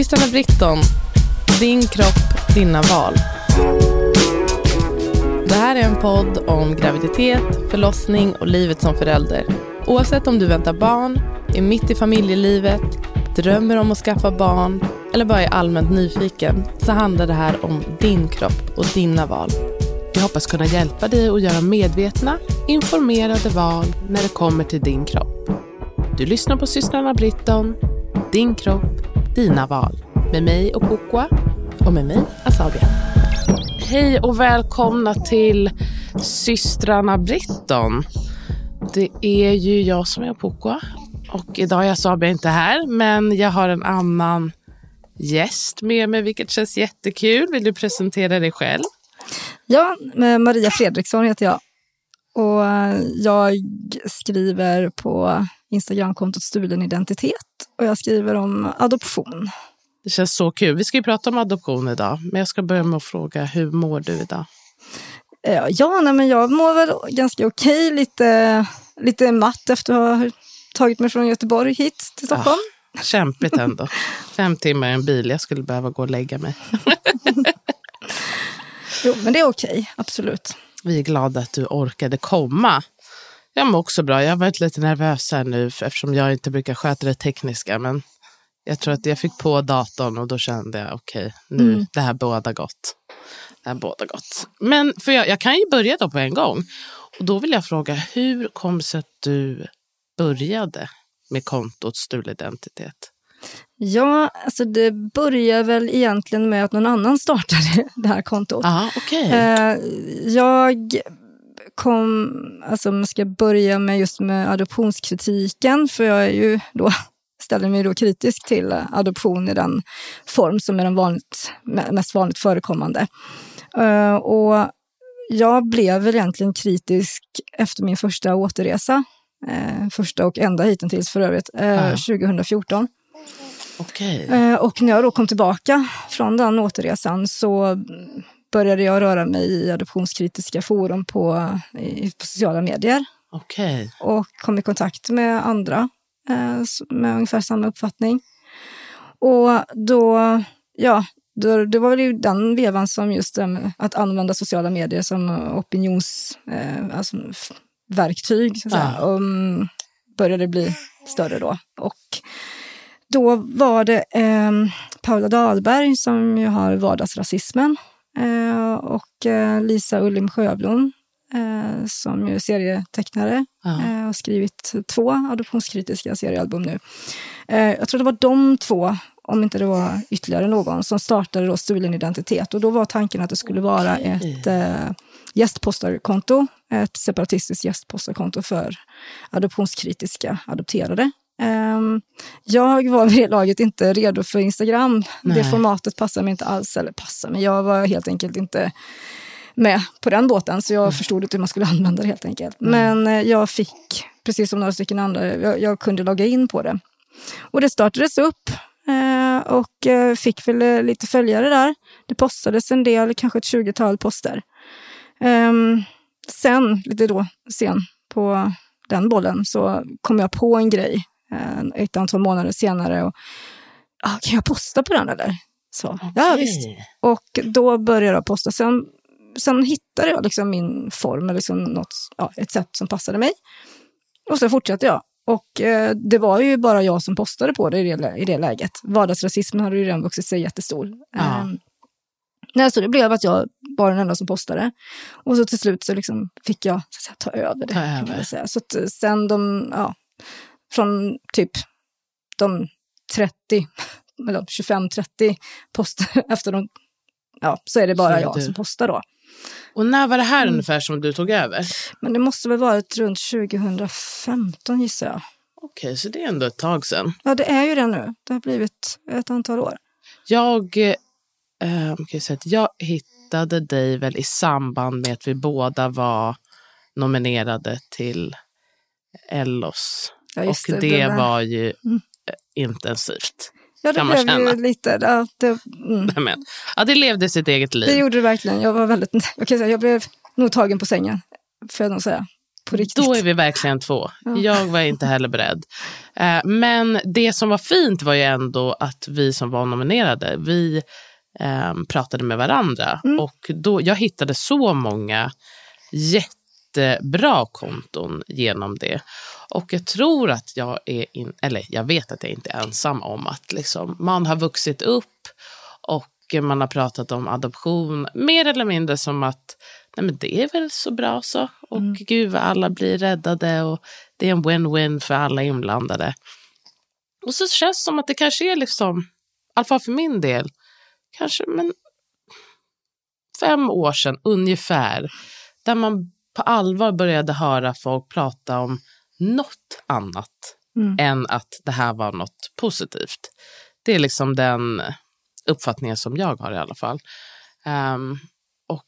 Systrarna Britton. Din kropp, dina val. Det här är en podd om graviditet, förlossning och livet som förälder. Oavsett om du väntar barn, är mitt i familjelivet, drömmer om att skaffa barn eller bara är allmänt nyfiken så handlar det här om din kropp och dina val. Vi hoppas kunna hjälpa dig att göra medvetna, informerade val när det kommer till din kropp. Du lyssnar på systrarna Britton, Din kropp, dina val. Med mig och Kokwa Och med mig, Asabia. Hej och välkomna till systrarna Britton. Det är ju jag som är Pokwa och idag är Asabia inte här men jag har en annan gäst med mig vilket känns jättekul. Vill du presentera dig själv? Ja, Maria Fredriksson heter jag. Och jag skriver på Instagramkontot Stulen Identitet och jag skriver om adoption. Det känns så kul. Vi ska ju prata om adoption idag, men jag ska börja med att fråga hur mår du idag? Eh, ja, nej, men jag mår väl ganska okej. Lite, lite matt efter att ha tagit mig från Göteborg hit till Stockholm. Ah, kämpigt ändå. Fem timmar i en bil. Jag skulle behöva gå och lägga mig. jo, men det är okej. Absolut. Vi är glada att du orkade komma. Jag mår också bra. Jag har varit lite nervös här nu eftersom jag inte brukar sköta det tekniska. Men jag tror att jag fick på datorn och då kände jag okej, okay, nu mm. det här båda gott. Det här båda gott. Men för jag, jag kan ju börja då på en gång. Och då vill jag fråga, hur kom det sig att du började med kontot Stulen identitet? Ja, alltså det började väl egentligen med att någon annan startade det här kontot. Aha, okay. Eh, jag kom, alltså om jag ska börja med just med adoptionskritiken, för jag är ju då ställer mig då kritisk till adoption i den form som är den vanligt, mest vanligt förekommande. Uh, och jag blev väl egentligen kritisk efter min första återresa. Första och enda hittills för övrigt, uh, ah. 2014. Okay. och när jag då kom tillbaka från den återresan så började jag röra mig i adoptionskritiska forum på, i, på sociala medier. Okay. Och kom i kontakt med andra Eh, med ungefär samma uppfattning. Och då, ja, då, det var väl den vevan som just um, att använda sociala medier som opinionsverktyg, eh, alltså, verktyg, så att säga, um, började bli större då. Och då var det eh, Paula Dahlberg som ju har vardagsrasismen eh, och eh, Lisa Ullim Sjöblom eh, som ju är serietecknare ja. eh, och skrivit två adoptionskritiska seriealbum nu. Eh, jag tror det var de två, om inte det var ytterligare någon, som startade då Stulen identitet. Och då var tanken att det skulle vara ett eh, gästpostarkonto, ett separatistiskt gästpostarkonto för adoptionskritiska adopterade. Um, jag var vid det laget inte redo för Instagram. Nej. Det formatet passade mig inte alls, eller passade mig. Jag var helt enkelt inte med på den båten, så jag mm. förstod inte hur man skulle använda det helt enkelt. Mm. Men eh, jag fick, precis som några stycken andra, jag, jag, kunde logga in på det. Och det startades upp eh, och eh, fick väl lite följare där. Det postades en del, kanske ett tjugotal poster. Ehm, sen, lite då, sen på den bollen, så kom jag på en grej eh, ett antal månader senare. Och, ah, kan jag posta på den eller? Så, okay. ja, visst. Och då började jag posta. Sen sen hittade jag liksom min form, eller liksom något, ja, ett sätt som passade mig. Och så fortsatte jag. Och eh, det var ju bara jag som postade på det i det, i det läget. Vardagsrasismen hade ju redan vuxit sig jättestor. Ja. Eh, nej, så det blev att jag var den enda som postade. Och så till slut så liksom fick jag så säga, ta över det. Ta över. Så att, eh, sen de, ja, från typ de 30, eller 25-30 poster efter de, ja, så är det bara jag som postar då. Och när var det här mm. ungefär som du tog över? Men det måste väl varit runt 2015 gissar jag. Okej, så det är ändå ett tag sedan. Ja, det är ju det nu. Det har blivit ett antal år. Jag, eh, kan jag, säga att jag hittade dig väl i samband med att vi båda var nominerade till Ellos. Ja, och det, det, var ju Mm. eh, intensivt. Ja, det blev känna. ju lite... Ja, det, mm. Nej, ja, det levde sitt eget liv. det gjorde det verkligen. Jag var väldigt... Jag, kan säga, jag blev nog tagen på sängen, får jag nog säga. På riktigt. Då är vi verkligen två. Ja. Jag var inte heller beredd. Eh, Men det som var fint var ju ändå att vi som var nominerade, vi eh, pratade med varandra. Mm. Och då, jag hittade så många jättebra konton genom det. Och jag tror att jag är, in, eller jag vet att jag inte är ensam om att liksom, man har vuxit upp och man har pratat om adoption mer eller mindre som att nej men det är väl så bra så. Och Mm. gud vad alla blir räddade och det är en win-win för alla inblandade. Och så känns det som att det kanske är liksom, i alla fall för min del, kanske men fem år sedan ungefär, där man på allvar började höra folk prata om något annat Mm. än att det här var något positivt. Det är liksom den uppfattningen som jag har i alla fall. Ehm, och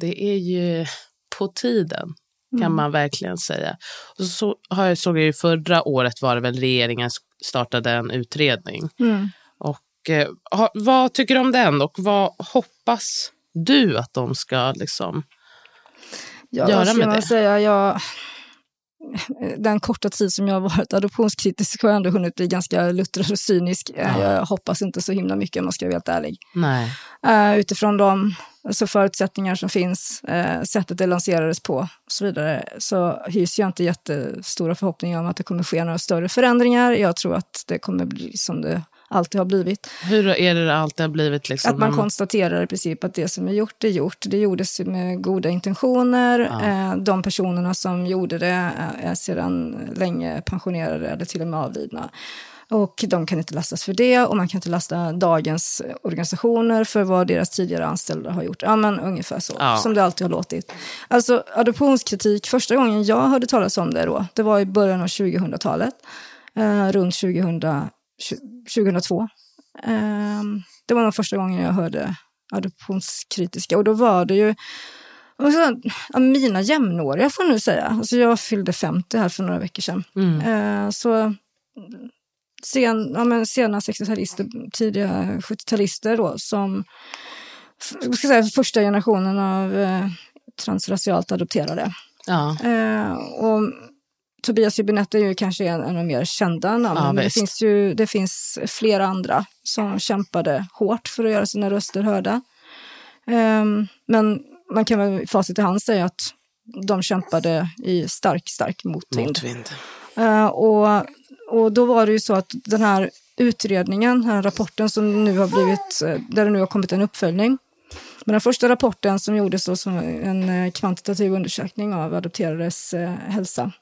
det är ju på tiden, kan Mm. man verkligen säga. Och så har jag, såg jag ju förra året var det väl regeringen startade en utredning. Mm. Och, eh, vad tycker du om den och vad hoppas du att de ska liksom... Ja, göra ska med det? Säga, jag, den korta tid som jag har varit adoptionskritisk har jag ändå hunnit bli ganska luttrad och cynisk. Ja. Jag hoppas inte så himla mycket om jag ska vara helt ärlig. Eh, utifrån de alltså förutsättningar som finns, uh, sättet det lanserades på och så vidare, så hyser jag inte jättestora förhoppningar om att det kommer ske några större förändringar. Jag tror att det kommer bli som det alltid har blivit. Hur är det alltid har blivit? Liksom, Att man när konstaterar i princip att det som är gjort är gjort. Det gjordes med goda intentioner. Ja. Eh, De personerna som gjorde det är- är sedan länge pensionerade eller till och med avlidna. Och de kan inte lastas för det och man kan inte lasta dagens organisationer för vad deras tidigare anställda har gjort. Ja, men ungefär så, Ja. som det alltid har låtit. Alltså adoptionskritik, första gången jag hörde talas om det då, det var i början av 2000-talet. Eh, runt 2000, 2002. Ehm, det var nog första gången jag hörde adoptionskritiska. Och då var det ju ja, mina jämnåriga får jag nu säga. Alltså, jag fyllde 50 här för några veckor sedan. Mm. Eh, så sen, ja, men sena 60-talister, tidiga 70-talister då, som ska säga, första generationen av eh, transracialt adopterade. Ja. Eh, och Tobias Hübinette är ju kanske en, av de mer kända namnen, Ja, men det finns ju det finns flera andra som kämpade hårt för att göra sina röster hörda. Ehm, men man kan väl i facit i hand säga att de kämpade i stark, stark motvind. Motvind. Eh, och, och då var det ju så att den här utredningen, den här rapporten som nu har blivit, där det nu har kommit en uppföljning. Men den första rapporten som gjordes då som en eh, kvantitativ undersökning av adopterades eh, hälsa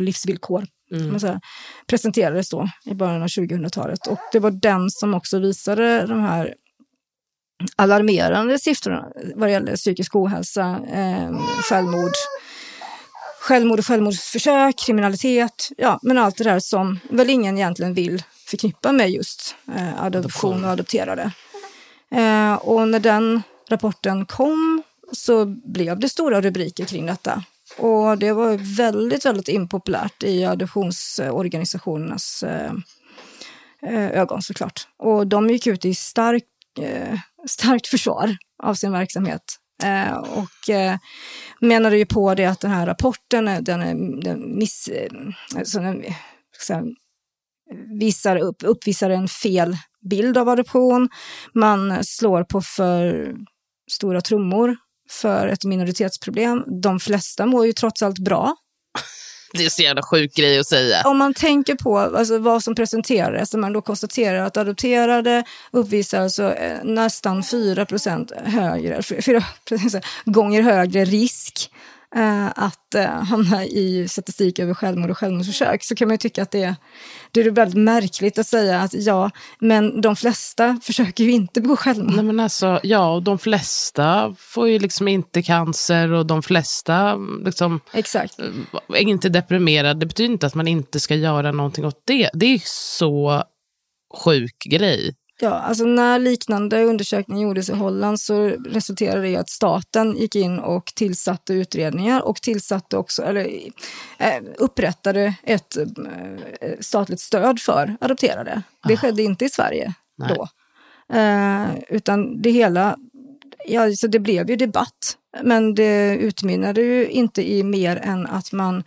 livsvillkor kan man säga, presenterades då i början av 2000-talet. Och det var den som också visade de här alarmerande siffrorna vad det gäller psykisk ohälsa, eh, självmord, självmord och självmordsförsök, kriminalitet, ja, men allt det där som väl ingen egentligen vill förknippa med just eh, adoption och adopterade. Eh, och när den rapporten kom så blev det stora rubriker kring detta. Och det var väldigt, väldigt impopulärt i adoptionsorganisationernas eh, eh, ögon såklart. Och de gick ut i stark, eh, starkt försvar av sin verksamhet. Eh, och eh, menade ju på det att den här rapporten, den är den miss, alltså den, ska visar upp, uppvisar en fel bild av adoption. Man slår på för stora trummor för ett minoritetsproblem. De flesta mår ju trots allt bra. Det är så jävla sjuk grej att säga. Om man tänker på alltså, vad som presenterades, där man då konstaterar att adopterade uppvisar alltså, eh, nästan 4% högre, 4 gånger högre risk eh, att eh, hamna i statistik över självmord och självmordsförsök så kan man ju tycka att det, det är väldigt märkligt att säga att ja, men de flesta försöker ju inte begå självmord. Nej, men alltså, ja, och de flesta får ju liksom inte cancer och de flesta liksom, Exakt. är inte deprimerade. Det betyder inte att man inte ska göra någonting åt det. Det är så sjuk grej. Ja, alltså när liknande undersökning gjordes i Holland så resulterade det i att staten gick in och tillsatte utredningar och tillsatte också, eller eh, upprättade ett eh, statligt stöd för adopterade. Det skedde inte i Sverige Nej. då. Eh, utan det hela, ja, så det blev ju debatt. Men det utmynnade ju inte i mer än att man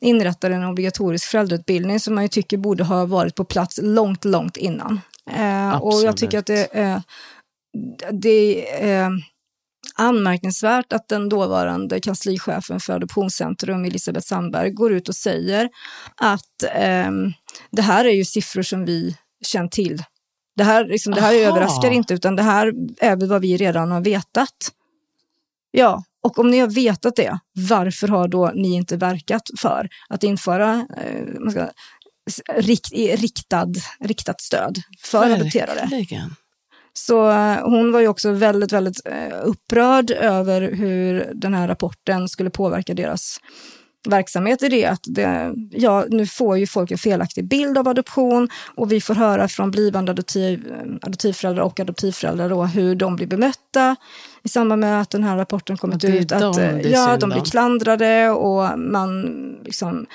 inrättade en obligatorisk föräldrautbildning som man ju tycker borde ha varit på plats långt, långt innan. Eh, och jag tycker att det, eh, det är anmärkningsvärt att den dåvarande kanslichefen för Adoptionscentrum, Elisabeth Sandberg, går ut och säger att eh, det här är ju siffror som vi känt till. Det här, liksom, det här Aha. överraskar inte, utan det här är vad vi redan har vetat. Ja, och om ni har vetat det, varför har då ni inte verkat för att införa eh, rikt, riktad, riktat stöd för adopterade? Verkligen. Så eh, hon var ju också väldigt, väldigt eh, upprörd över hur den här rapporten skulle påverka deras verksamhet i det att det, ja, nu får ju folk en felaktig bild av adoption och vi får höra från blivande adoptiv, adoptivföräldrar och adoptivföräldrar då hur de blir bemötta i samband med att den här rapporten kommit ut. Att eh, är ja, de blir klandrade och man liksom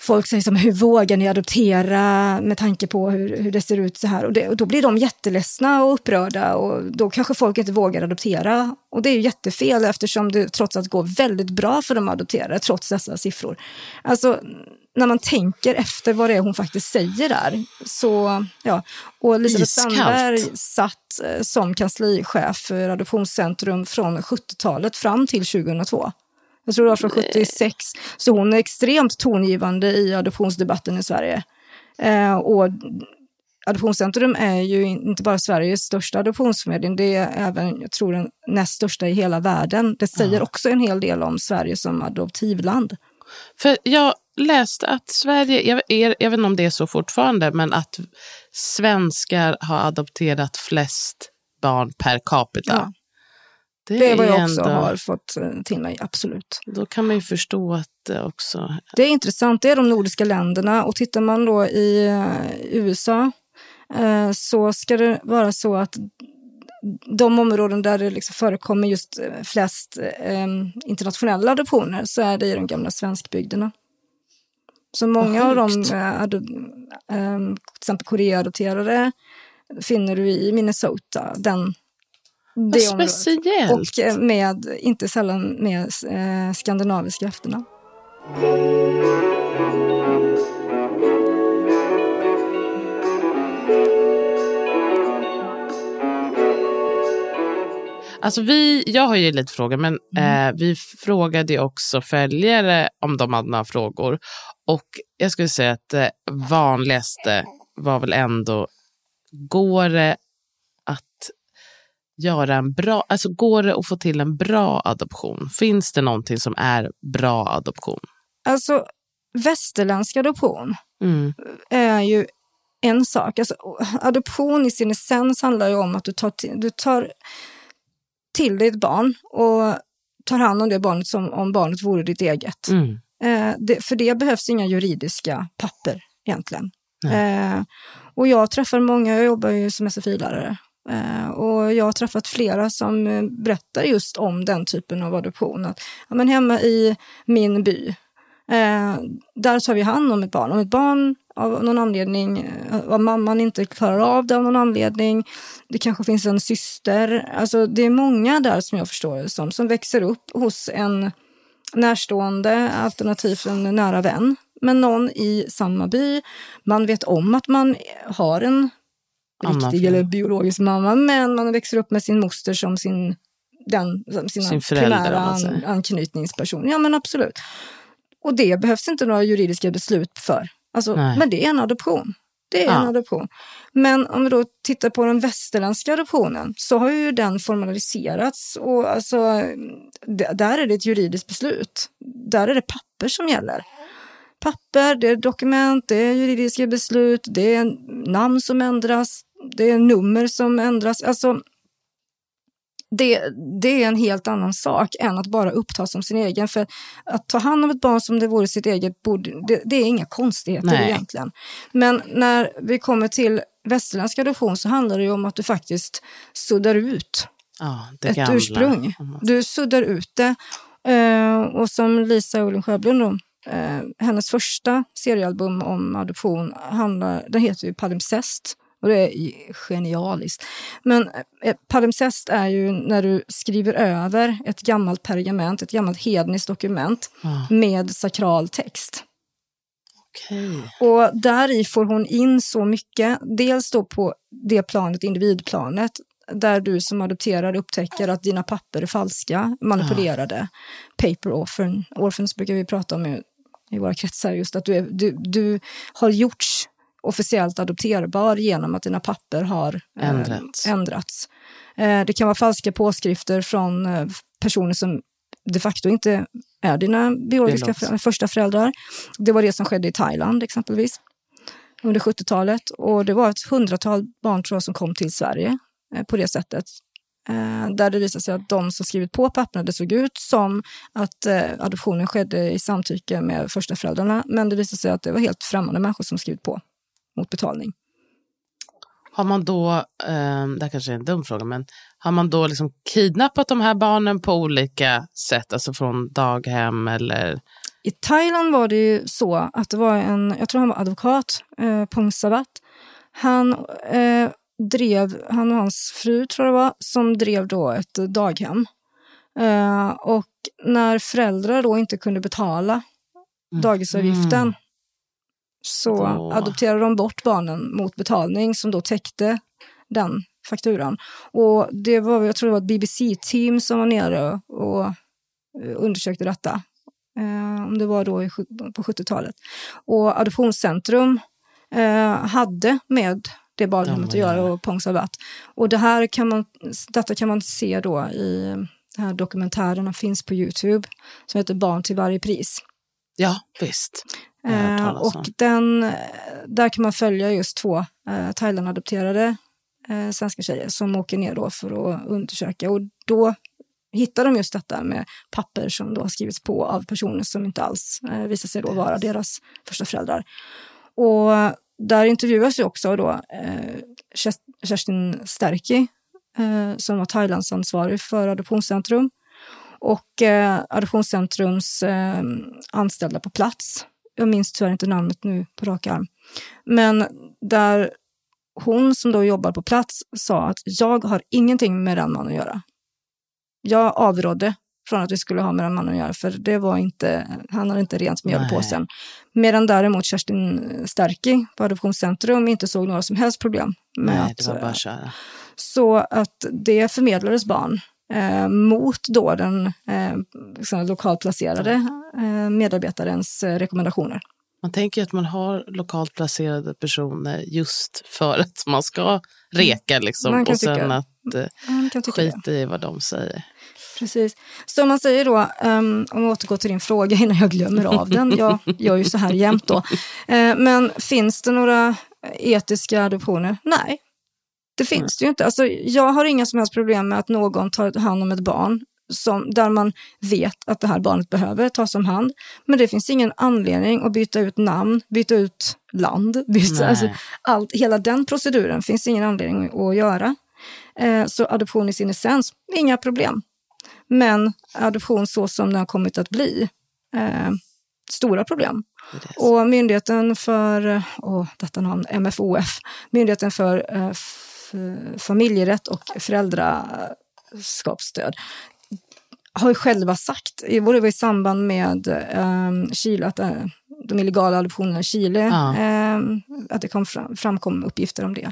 Folk säger som, hur vågar ni adoptera med tanke på hur, hur det ser ut så här? Och, det, och då blir de jätteledsna och upprörda och då kanske folk inte vågar adoptera. Och det är ju jättefel eftersom det trots allt går väldigt bra för de adopterade trots dessa siffror. Alltså, när man tänker efter vad det är hon faktiskt säger där. Så, ja. Och Elisabeth Iskallt. Sandberg satt eh, som kanslichef för Adoptionscentrum från 70-talet fram till 2002. Jag tror det var från 76. Så hon är extremt tongivande i adoptionsdebatten i Sverige. Eh, och Adoptionscentrum är ju inte bara Sveriges största adoptionsförmedling, det är även, jag tror, den näst största i hela världen. Det säger också en hel del om Sverige som adoptivland. För jag läste att Sverige, jag, jag vet inte om det är så fortfarande, men att svenskar har adopterat flest barn per capita. Ja. Det är vad jag också ändå- har fått eh, till mig, absolut. Då kan man ju förstå att det också... Det är intressant, det är de nordiska länderna och tittar man då i eh, USA eh, så ska det vara så att de områden där det liksom förekommer just eh, flest eh, internationella adoptioner så är det i de gamla svenskbygderna. Så många av de, sjukt. eh, ado- eh, till exempel Korea-adopterade finner du i Minnesota, den, det området. speciellt. Och eh, med, inte sällan med eh, skandinaviska efternamn. Alltså vi, jag har ju lite frågor, men Mm. eh, vi frågade också följare om de hade några frågor. Och jag skulle säga att det vanligaste var väl ändå, går det göra en bra, alltså går det att få till en bra adoption? Finns det någonting som är bra adoption? Alltså, västerländsk adoption Mm. är ju en sak. Alltså, adoption i sin essens handlar ju om att du tar, till, du tar till dig ett barn och tar hand om det barnet som om barnet vore ditt eget. Mm. Eh, det, för det behövs inga juridiska papper egentligen. Eh, och jag träffar många, jag jobbar ju som SFI-lärare. Eh, och jag har träffat flera som eh, berättar just om den typen av adoption. Att, ja, men hemma i min by, eh, där tar vi hand om ett barn. Om ett barn av någon anledning, eh, av mamman inte klarar av det av någon anledning, det kanske finns en syster. Alltså det är många där som jag förstår det som, som växer upp hos en närstående, alternativt en nära vän, men någon i samma by. Man vet om att man har en riktig eller biologisk mamma, men man växer upp med sin moster som sin, den, sina Sin förälder, primära an, anknytningsperson. Ja, men absolut. Och det behövs inte några juridiska beslut för. Alltså, Nej. men det är en adoption. Det är Ja. en adoption. Men om vi då tittar på den västerländska adoptionen så har ju den formaliserats och alltså, där är det ett juridiskt beslut. Där är det papper som gäller. Papper, det är dokument, det är juridiska beslut, det är namn som ändras, det är nummer som ändras. Alltså, det, det är en helt annan sak än att bara uppta som sin egen. För att ta hand om ett barn som det vore sitt eget, borde, det, det är inga konstigheter Nej. egentligen. Men när vi kommer till västerländsk adoption så handlar det om att du faktiskt suddar ut det ett gamla. ursprung. Du suddar ut det. Eh, och som Lisa Olin Sjöblom, då, eh, hennes första seriealbum om adoption, handlar, den heter ju Palimpsest. Och det är genialiskt. Men eh, palimpsest är ju när du skriver över ett gammalt pergament, ett gammalt hedniskt dokument Ja, med sakral text. okej. Och där i får hon in så mycket, dels då på det planet, individplanet, där du som adopterad upptäcker att dina papper är falska, manipulerade. Paper orphan, orphans brukar vi prata om i, i våra kretsar, just att du, är, du, du har gjorts officiellt adopterbar genom att dina papper har eh, Ändrats. ändrats. Eh, det kan vara falska påskrifter från eh, personer som de facto inte är dina biologiska föräldrar, första föräldrar. Det var det som skedde i Thailand exempelvis under 70-talet. Och det var ett hundratal barn tror jag, som kom till Sverige eh, på det sättet. Eh, där det visade sig att de som skrivit på papperna, det såg ut som att eh, adoptionen skedde i samtycke med första föräldrarna. Men det visade sig att det var helt främmande människor som skrivit på mot betalning. Har man då, eh, det här kanske är en dum fråga, men har man då liksom kidnappat de här barnen på olika sätt, alltså från daghem eller? I Thailand var det ju så att det var en, jag tror han var advokat, eh, Pong Savat. Han eh, drev, han och hans fru tror jag det var, som drev då ett daghem. Eh, och när föräldrar då inte kunde betala dagisavgiften Mm. Så Då. adopterade de bort barnen mot betalning som då täckte den fakturan. Och det var, jag tror det var ett BBC-team som var nere och undersökte detta. Eh, om det var då i, på 70-talet. Och Adoptionscentrum eh, hade med det barnhemmet att göra och Pong Savat. Och det här kan man, detta kan man se då i den här dokumentären som finns på Youtube som heter Barn till varje pris. Ja, visst. Eh, om. och den, eh, där kan man följa just två eh, Thailand-adopterade eh, svenska tjejer som åker ner då för att undersöka. Och då hittar de just detta med papper som då har skrivits på av personer som inte alls eh, visar sig då vara deras första föräldrar. Och där intervjuas ju också då eh, Kers- Kerstin Stärki eh, som var Thailandsansvarig för Adoptionscentrum och eh, Adoptionscentrums eh, anställda på plats. Jag minns tyvärr inte namnet nu på rak arm. Men där hon som då jobbar på plats sa att jag har ingenting med den mannen att göra. Jag avrådde från att vi skulle ha med den mannen att göra, för det var inte, han hade inte rent mjöl i Nej. påsen. Medan däremot Kerstin Stärki på Adoptionscentrum inte såg några som helst problem med Nej, att eh, så att det förmedlades barn eh, mot då den eh, liksom lokalt placerade eh, medarbetarens eh, rekommendationer. Man tänker att man har lokalt placerade personer just för att man ska reka liksom. Och sen tycka- att eh, skita i vad de säger. Precis. Så man säger då, um, om vi återgår till din fråga innan jag glömmer av den, jag gör ju så här jämt då. Eh, men finns det några etiska adoptioner? Nej, det finns det ju inte. Alltså, jag har inga som helst problem med att någon tar hand om ett barn som, där man vet att det här barnet behöver tas om hand. Men det finns ingen anledning att byta ut namn, byta ut land, byta, alltså, allt, hela den proceduren finns ingen anledning att göra. Eh, så adoption i sin essens, inga problem. Men adoption så som den har kommit att bli, eh, stora problem. Och Myndigheten för, åh, detta namn, MFOF, Myndigheten för eh, familjerätt och föräldraskapsstöd, har ju själva sagt, i- både i samband med eh, Chile, att eh, de illegala adoptionerna i Chile, Ja. eh, att det kom fram, framkom uppgifter om det.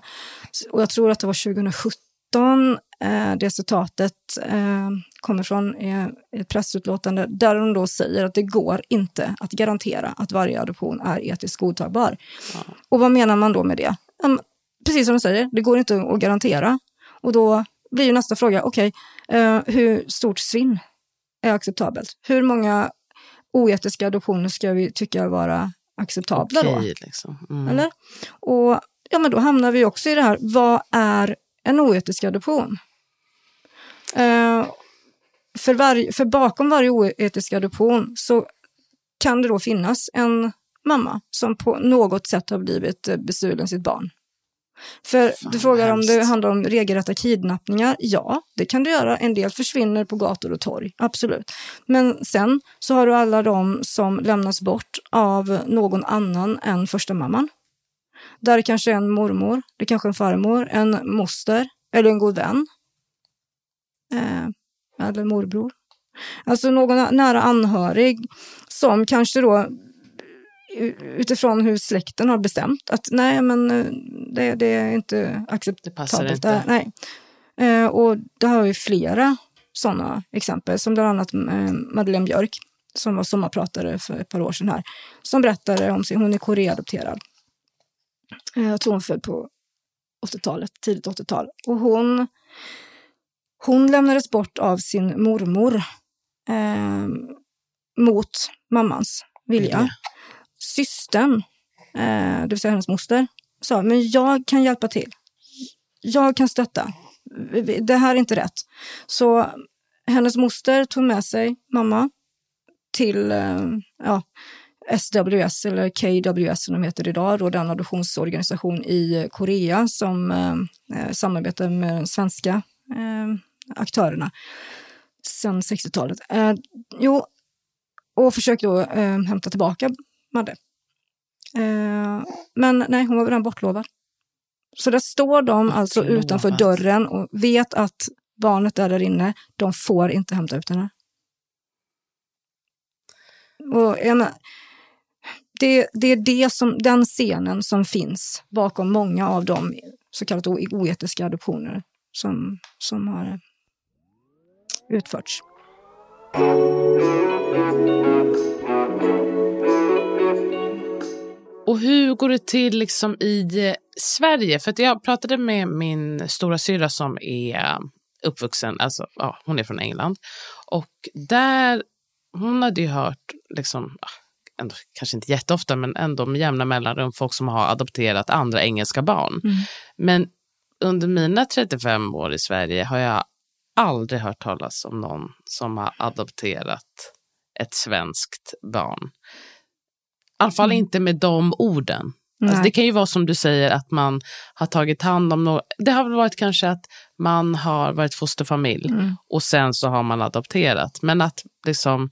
Och jag tror att det var 2017 2019, eh, det citatet eh, kommer från eh, ett pressutlåtande där de då säger att det går inte att garantera att varje adoption är etiskt godtagbar. Ja. Och vad menar man då med det? Precis som du säger, det går inte att garantera. Och då blir ju nästa fråga, okej, okay, eh, hur stort svinn är acceptabelt? Hur många oetiska adoptioner ska vi tycka vara acceptabla okay, då? Liksom. Mm. Eller? Och ja, men då hamnar vi också i det här, vad är en oetisk adoption? Eh, för, var, för bakom varje oetisk adoption så kan det då finnas en mamma som på något sätt har blivit bestulen sitt barn. För Fan, du frågar om det handlar om regelrätta kidnappningar. Ja, det kan det göra. En del försvinner på gator och torg, absolut. Men sen så har du alla de som lämnas bort av någon annan än första mamman. Där kanske en mormor, det kanske en farmor, en moster eller en god vän. Eh, eller morbror. Alltså någon nära anhörig som kanske då utifrån hur släkten har bestämt att nej, men eh, det, det är inte acceptabelt. Det passar inte. Nej. Eh, och det har vi flera sådana exempel, som bland annat eh, Madeleine Björk, som var sommarpratare för ett par år sedan här, som berättade om sin, hon är Koreadopterad. Jag tror hon född på 80-talet, tidigt 80-tal. Och hon, hon lämnades bort av sin mormor eh, mot mammans vilja. vilja systern, eh, det vill säga hennes moster, sa men jag kan hjälpa till. Jag kan stötta. Det här är inte rätt. Så hennes moster tog med sig mamma till eh, ja, SWS eller KWS som de heter idag, då den adoptionsorganisation i Korea som eh, eh samarbetar med de svenska eh, aktörerna sedan 60-talet. Eh, jo, och försökte då eh, hämta tillbaka Madde. Eh, men nej, hon var redan bortlovad. Så där står de alltså bortlovad. utanför dörren och vet att barnet är där inne. De får inte hämta ut henne. Och jag det, det är det som, den scenen som finns bakom många av de så kallat oetiska adoptioner som, som har utförts. Och hur går det till liksom i eh, Sverige? För jag pratade med min stora syra som är uppvuxen, alltså ja, hon är från England. Och där, hon hade ju hört, liksom, ändå, kanske inte jätteofta, men ändå med jämna mellanrum, folk som har adopterat andra engelska barn. Mm. Men under mina 35 år i Sverige har jag aldrig hört talas om någon som har adopterat ett svenskt barn alla fall mm. inte med de orden. Alltså det kan ju vara som du säger att man har tagit hand om något. Det har väl varit kanske att man har varit fosterfamilj mm. och sen så har man adopterat. Men att liksom,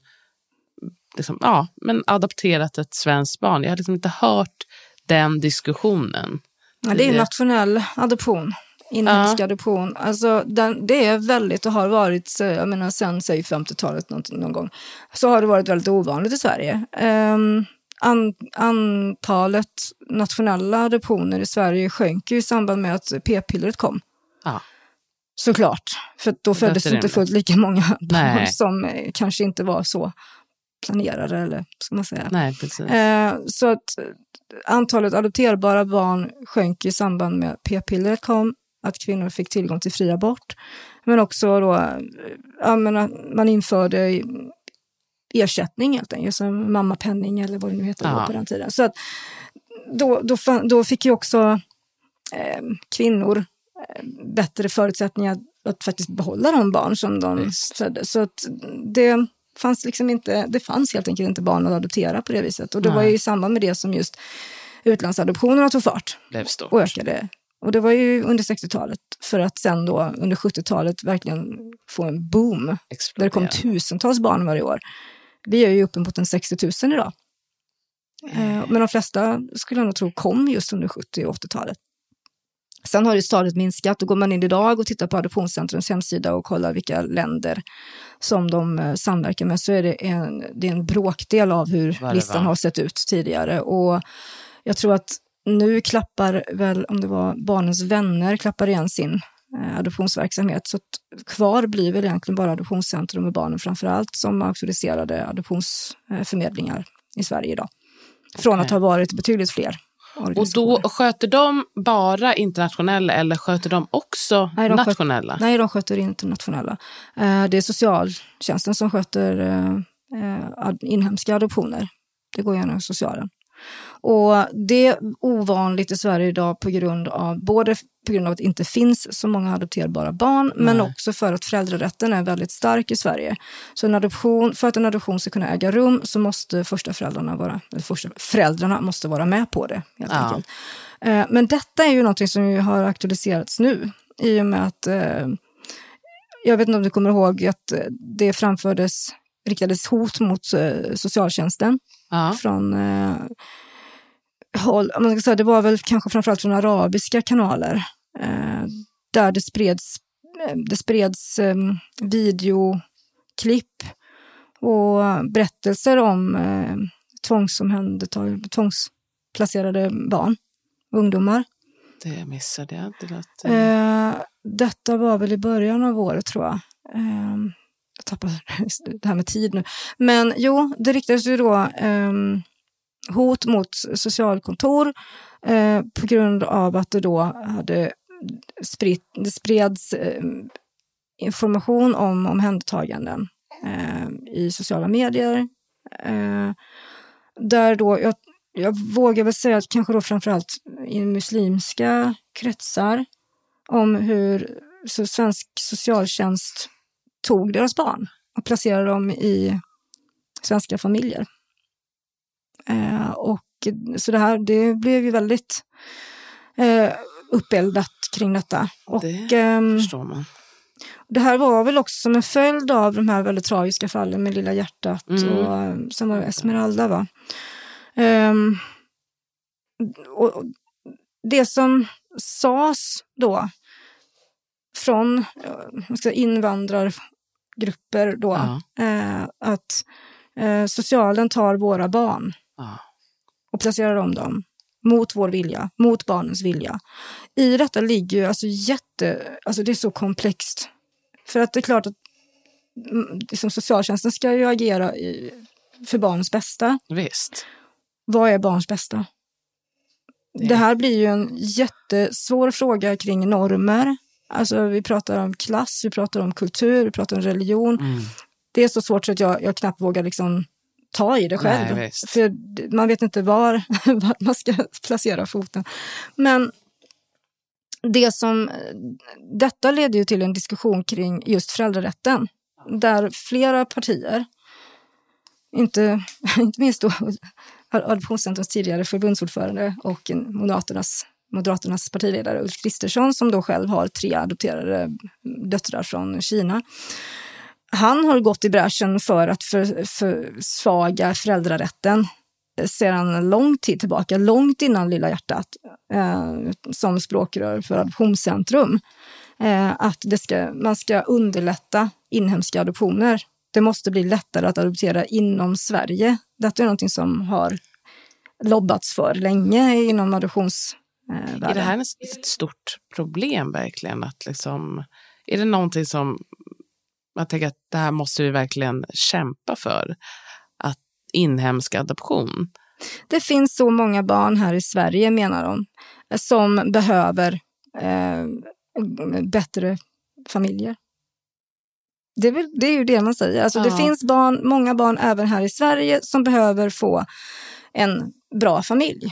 liksom, ja, men adopterat ett svenskt barn. Jag har liksom inte hört den diskussionen. Ja, det är nationell adoption. Inhemsk ja. adoption. Alltså, den, det är väldigt och har varit, jag menar sen säg 50-talet någon, någon gång, så har det varit väldigt ovanligt i Sverige. Um, an, antalet nationella adoptioner i Sverige sjönk i samband med att p-pillret kom. Ja. Såklart, för då föddes det inte fullt lika många barn som eh, kanske inte var så planerade, eller ska man säga. Nej, precis. Eh, så att antalet adopterbara barn sjönk i samband med p-pillret kom, att kvinnor fick tillgång till fri abort. Men också då, eh, ja, man införde ersättning helt enkelt, som mammapenning eller vad det nu heter på den tiden. Så att då, då, då fick ju också eh, kvinnor eh, bättre förutsättningar att faktiskt behålla de barn som de födde. Så att det fanns liksom inte, det fanns helt enkelt inte barn att adoptera på det viset. Och det Nej. var ju i samband med det som just utlandsadoptionerna tog fart. Och ökade. Och det var ju under 60-talet, för att sen då under 70-talet verkligen få en boom. Explodera. Där det kom tusentals barn varje år. Vi är ju uppemot en 60 000 idag. Mm. Men de flesta skulle jag nog tro kom just under 70 och 80-talet. Sen har det stadigt minskat och går man in idag och tittar på Adoptionscentrums hemsida och kollar vilka länder som de eh, samverkar med så är det en, det är en bråkdel av hur listan har sett ut tidigare. Och jag tror att nu klappar väl, om det var Barnens vänner, klappar igen sin eh, adoptionsverksamhet. Så kvar blir väl egentligen bara Adoptionscentrum med barnen framför allt som auktoriserade adoptionsförmedlingar i Sverige idag. Från Okej. att ha varit betydligt fler Och då sköter de bara internationella eller sköter de också Nej, de sköter- nationella? Nej, de sköter internationella. Eh, Det är socialtjänsten som sköter eh, eh, inhemska adoptioner. Det går genom socialen. Och det är ovanligt i Sverige idag på grund av både på grund av att det inte finns så många adopterbara barn, men Nej. också för att föräldrarätten är väldigt stark i Sverige. Så en adoption, för att en adoption ska kunna äga rum så måste första föräldrarna vara, eller första föräldrarna måste vara med på det. Helt Ja. enkelt. Eh, Men detta är ju någonting som ju har aktualiserats nu i och med att eh, jag vet inte om du kommer ihåg att eh, det framfördes, riktades hot mot socialtjänsten Ja. från håll, man ska säga, det var väl kanske framförallt från arabiska kanaler eh, där det spreds, eh, det spreds eh, videoklipp och berättelser om eh, tvångsomhändertag, tvångsplacerade barn, ungdomar. Det missade jag. Det lät, eh, Eh, detta var väl i början av året tror jag. Eh, jag tappar det här med tid nu. Men jo, det riktades ju då eh, hot mot socialkontor eh, på grund av att det då hade spritt, det spreds eh, information om omhändertaganden eh, i sociala medier. Eh, där då, jag, jag vågar väl säga att kanske då framförallt i muslimska kretsar om hur så svensk socialtjänst tog deras barn och placerade dem i svenska familjer. Eh, och så det här, det blev ju väldigt eh, uppeldat kring detta. Och, det ehm, förstår man. det här var väl också som en följd av de här väldigt tragiska fallen med Lilla hjärtat Mm. och eh, som var Esmeralda. Va? Ehm, och det som sades då från eh, ska invandrargrupper då, Ja. eh, att eh, socialen tar våra barn. Och placerar om dem mot vår vilja, mot barnens vilja. I detta ligger ju alltså jätte, alltså det är så komplext. För att det är klart att mm, liksom socialtjänsten ska ju agera i, för barnens bästa. Visst. Vad är barns bästa? Det- Det här blir ju en jättesvår fråga kring normer. Alltså vi pratar om klass, vi pratar om kultur, vi pratar om religion. Mm. Det är så svårt så att jag, jag knappt vågar liksom ta i det själv. Nej. För man vet inte var, var man ska placera foten. Men det som, detta leder ju till en diskussion kring just föräldrarätten. Där flera partier, inte, inte minst då Adoptionscentrums tidigare förbundsordförande och Moderaternas, Moderaternas partiledare Ulf Kristersson som då själv har tre adopterade döttrar från Kina. Han har gått i bräschen för att för, försvaga föräldrarätten sedan lång tid tillbaka, långt innan Lilla hjärtat, eh, som språkrör för Adoptionscentrum. Eh, att det ska, man ska underlätta inhemska adoptioner. Det måste bli lättare att adoptera inom Sverige. Detta är någonting som har lobbats för länge inom adoptionsvärlden. Är det här ett stort problem verkligen? Att liksom, är det någonting som jag tänker att det här måste vi verkligen kämpa för? Att inhemsk adoption. Det finns så många barn här i Sverige, menar de, som behöver eh, bättre familjer. Det är, väl, det är ju det man säger. Alltså, Det Ja. finns barn, många barn även här i Sverige som behöver få en bra familj.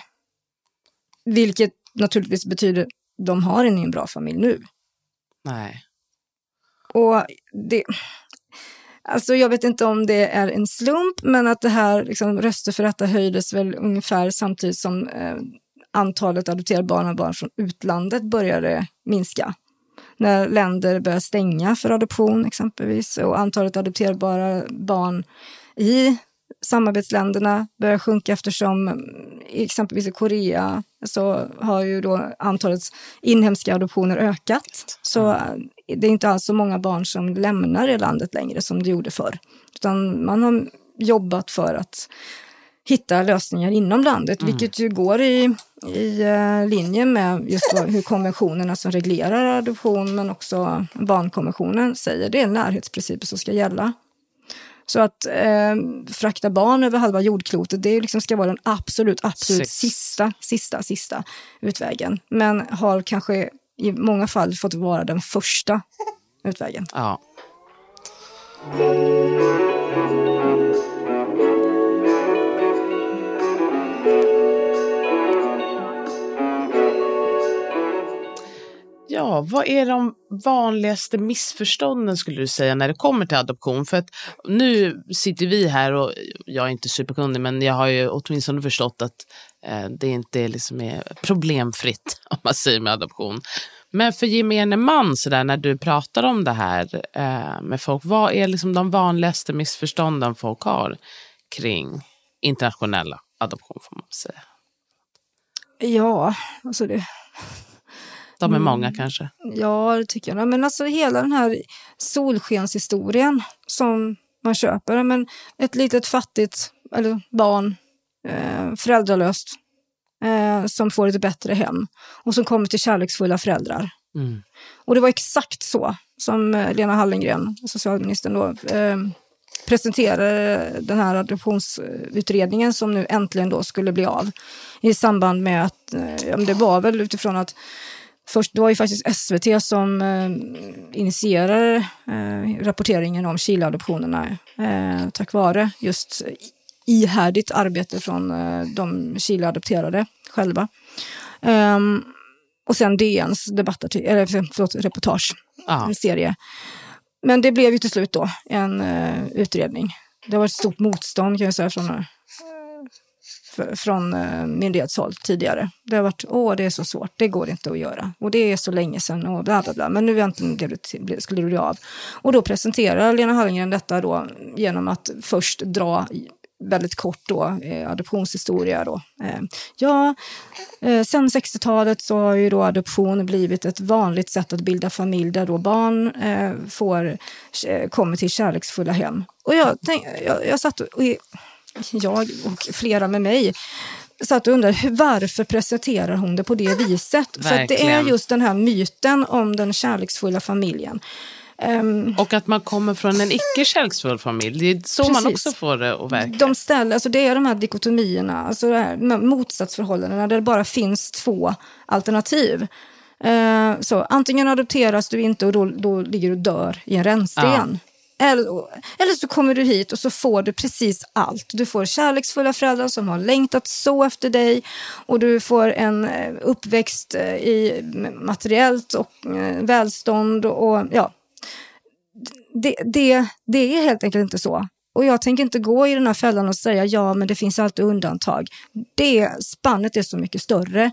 Vilket naturligtvis betyder de har ingen bra familj nu. Nej. Och det, alltså jag vet inte om det är en slump, men att det här liksom, röster för detta höjdes väl ungefär samtidigt som eh, antalet adopterade barn och barn från utlandet började minska. När länder började stänga för adoption exempelvis och antalet adopterbara barn i samarbetsländerna börjar sjunka eftersom mm, exempelvis i Korea så har ju då antalet inhemska adoptioner ökat. Så eh, det är inte alls så många barn som lämnar det landet längre som det gjorde förr. Utan man har jobbat för att hitta lösningar inom landet, Mm. vilket ju går i, i eh, linje med just hur konventionerna som reglerar adoption, men också barnkonventionen säger. Det är närhetsprinciper som ska gälla. Så att eh, frakta barn över halva jordklotet, det liksom ska vara den absolut, absolut sista, sista, sista utvägen. Men har kanske i många fall fått vara den första utvägen. Ja. Ja, vad är de vanligaste missförstånden skulle du säga när det kommer till adoption? För att nu sitter vi här och jag är inte superkunnig men jag har ju åtminstone förstått att eh, det inte liksom är problemfritt om man säger med adoption. Men för gemene man så där, när du pratar om det här eh, med folk, vad är liksom de vanligaste missförstånden folk har kring internationella adoption får man säga? Ja, alltså det, de är många kanske. Ja, det tycker jag. Men alltså hela den här solskenshistorien som man köper. Men ett litet fattigt eller barn, eh, föräldralöst, eh, som får ett bättre hem och som kommer till kärleksfulla föräldrar. Mm. Och det var exakt så som eh, Lena Hallengren, socialministern, då, eh, presenterade den här adoptionsutredningen som nu äntligen då skulle bli av. I samband med att, eh, det var väl utifrån att Först, det var ju faktiskt SVT som eh, initierade eh, rapporteringen om Chileadoptionerna eh, tack vare just ihärdigt arbete från eh, de Chileadopterade själva. Ehm, och sen DNs debattartikel, eller förlåt, reportage, Ja. en serie. Men det blev ju till slut då en eh, utredning. Det var ett stort motstånd kan jag säga från, eh, från eh, myndighetshåll tidigare. Det har varit, åh det är så svårt, det går inte att göra. Och det är så länge sedan och bla bla bla. Men nu äntligen blev det, skulle det bli av. Och då presenterar Lena Hallengren detta då genom att först dra väldigt kort då, eh, adoptionshistoria då. Eh, ja, eh, sen 60-talet så har ju då adoption blivit ett vanligt sätt att bilda familj där då barn eh, får, eh, kommer till kärleksfulla hem. Och jag, tänk, jag, jag satt och, och jag och flera med mig satt och undrade varför presenterar hon det på det viset? För att det är Verkligen. just den här myten om den kärleksfulla familjen. Ehm, Och att man kommer från en icke kärleksfull familj. Det är så man Precis. också får det att verka. De ställer, alltså det är de här dikotomierna, alltså det här motsatsförhållandena där det bara finns två alternativ. Eh, så antingen adopteras du inte och då, då ligger du och dör i en rännsten. Eller, eller så kommer du hit och så får du precis allt. Du får kärleksfulla föräldrar som har längtat så efter dig och du får en eh, uppväxt eh, i materiellt och eh, välstånd och ja, det, det, det är helt enkelt inte så. Och jag tänker inte gå i den här fällan och säga ja, men det finns alltid undantag. Det spannet är så mycket större.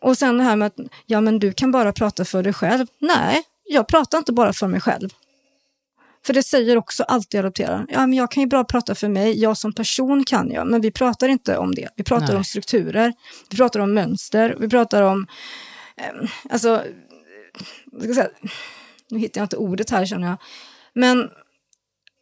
Och sen det här med att ja, men du kan bara prata för dig själv. Nej, jag pratar inte bara för mig själv. För det säger också alltid adopteraren. Ja, men jag kan ju bara prata för mig. Jag som person kan jag. Men vi pratar inte om det. Vi pratar Nej. om strukturer. Vi pratar om mönster. Vi pratar om... Eh, alltså... säga, nu hittar jag inte ordet här känner jag. Men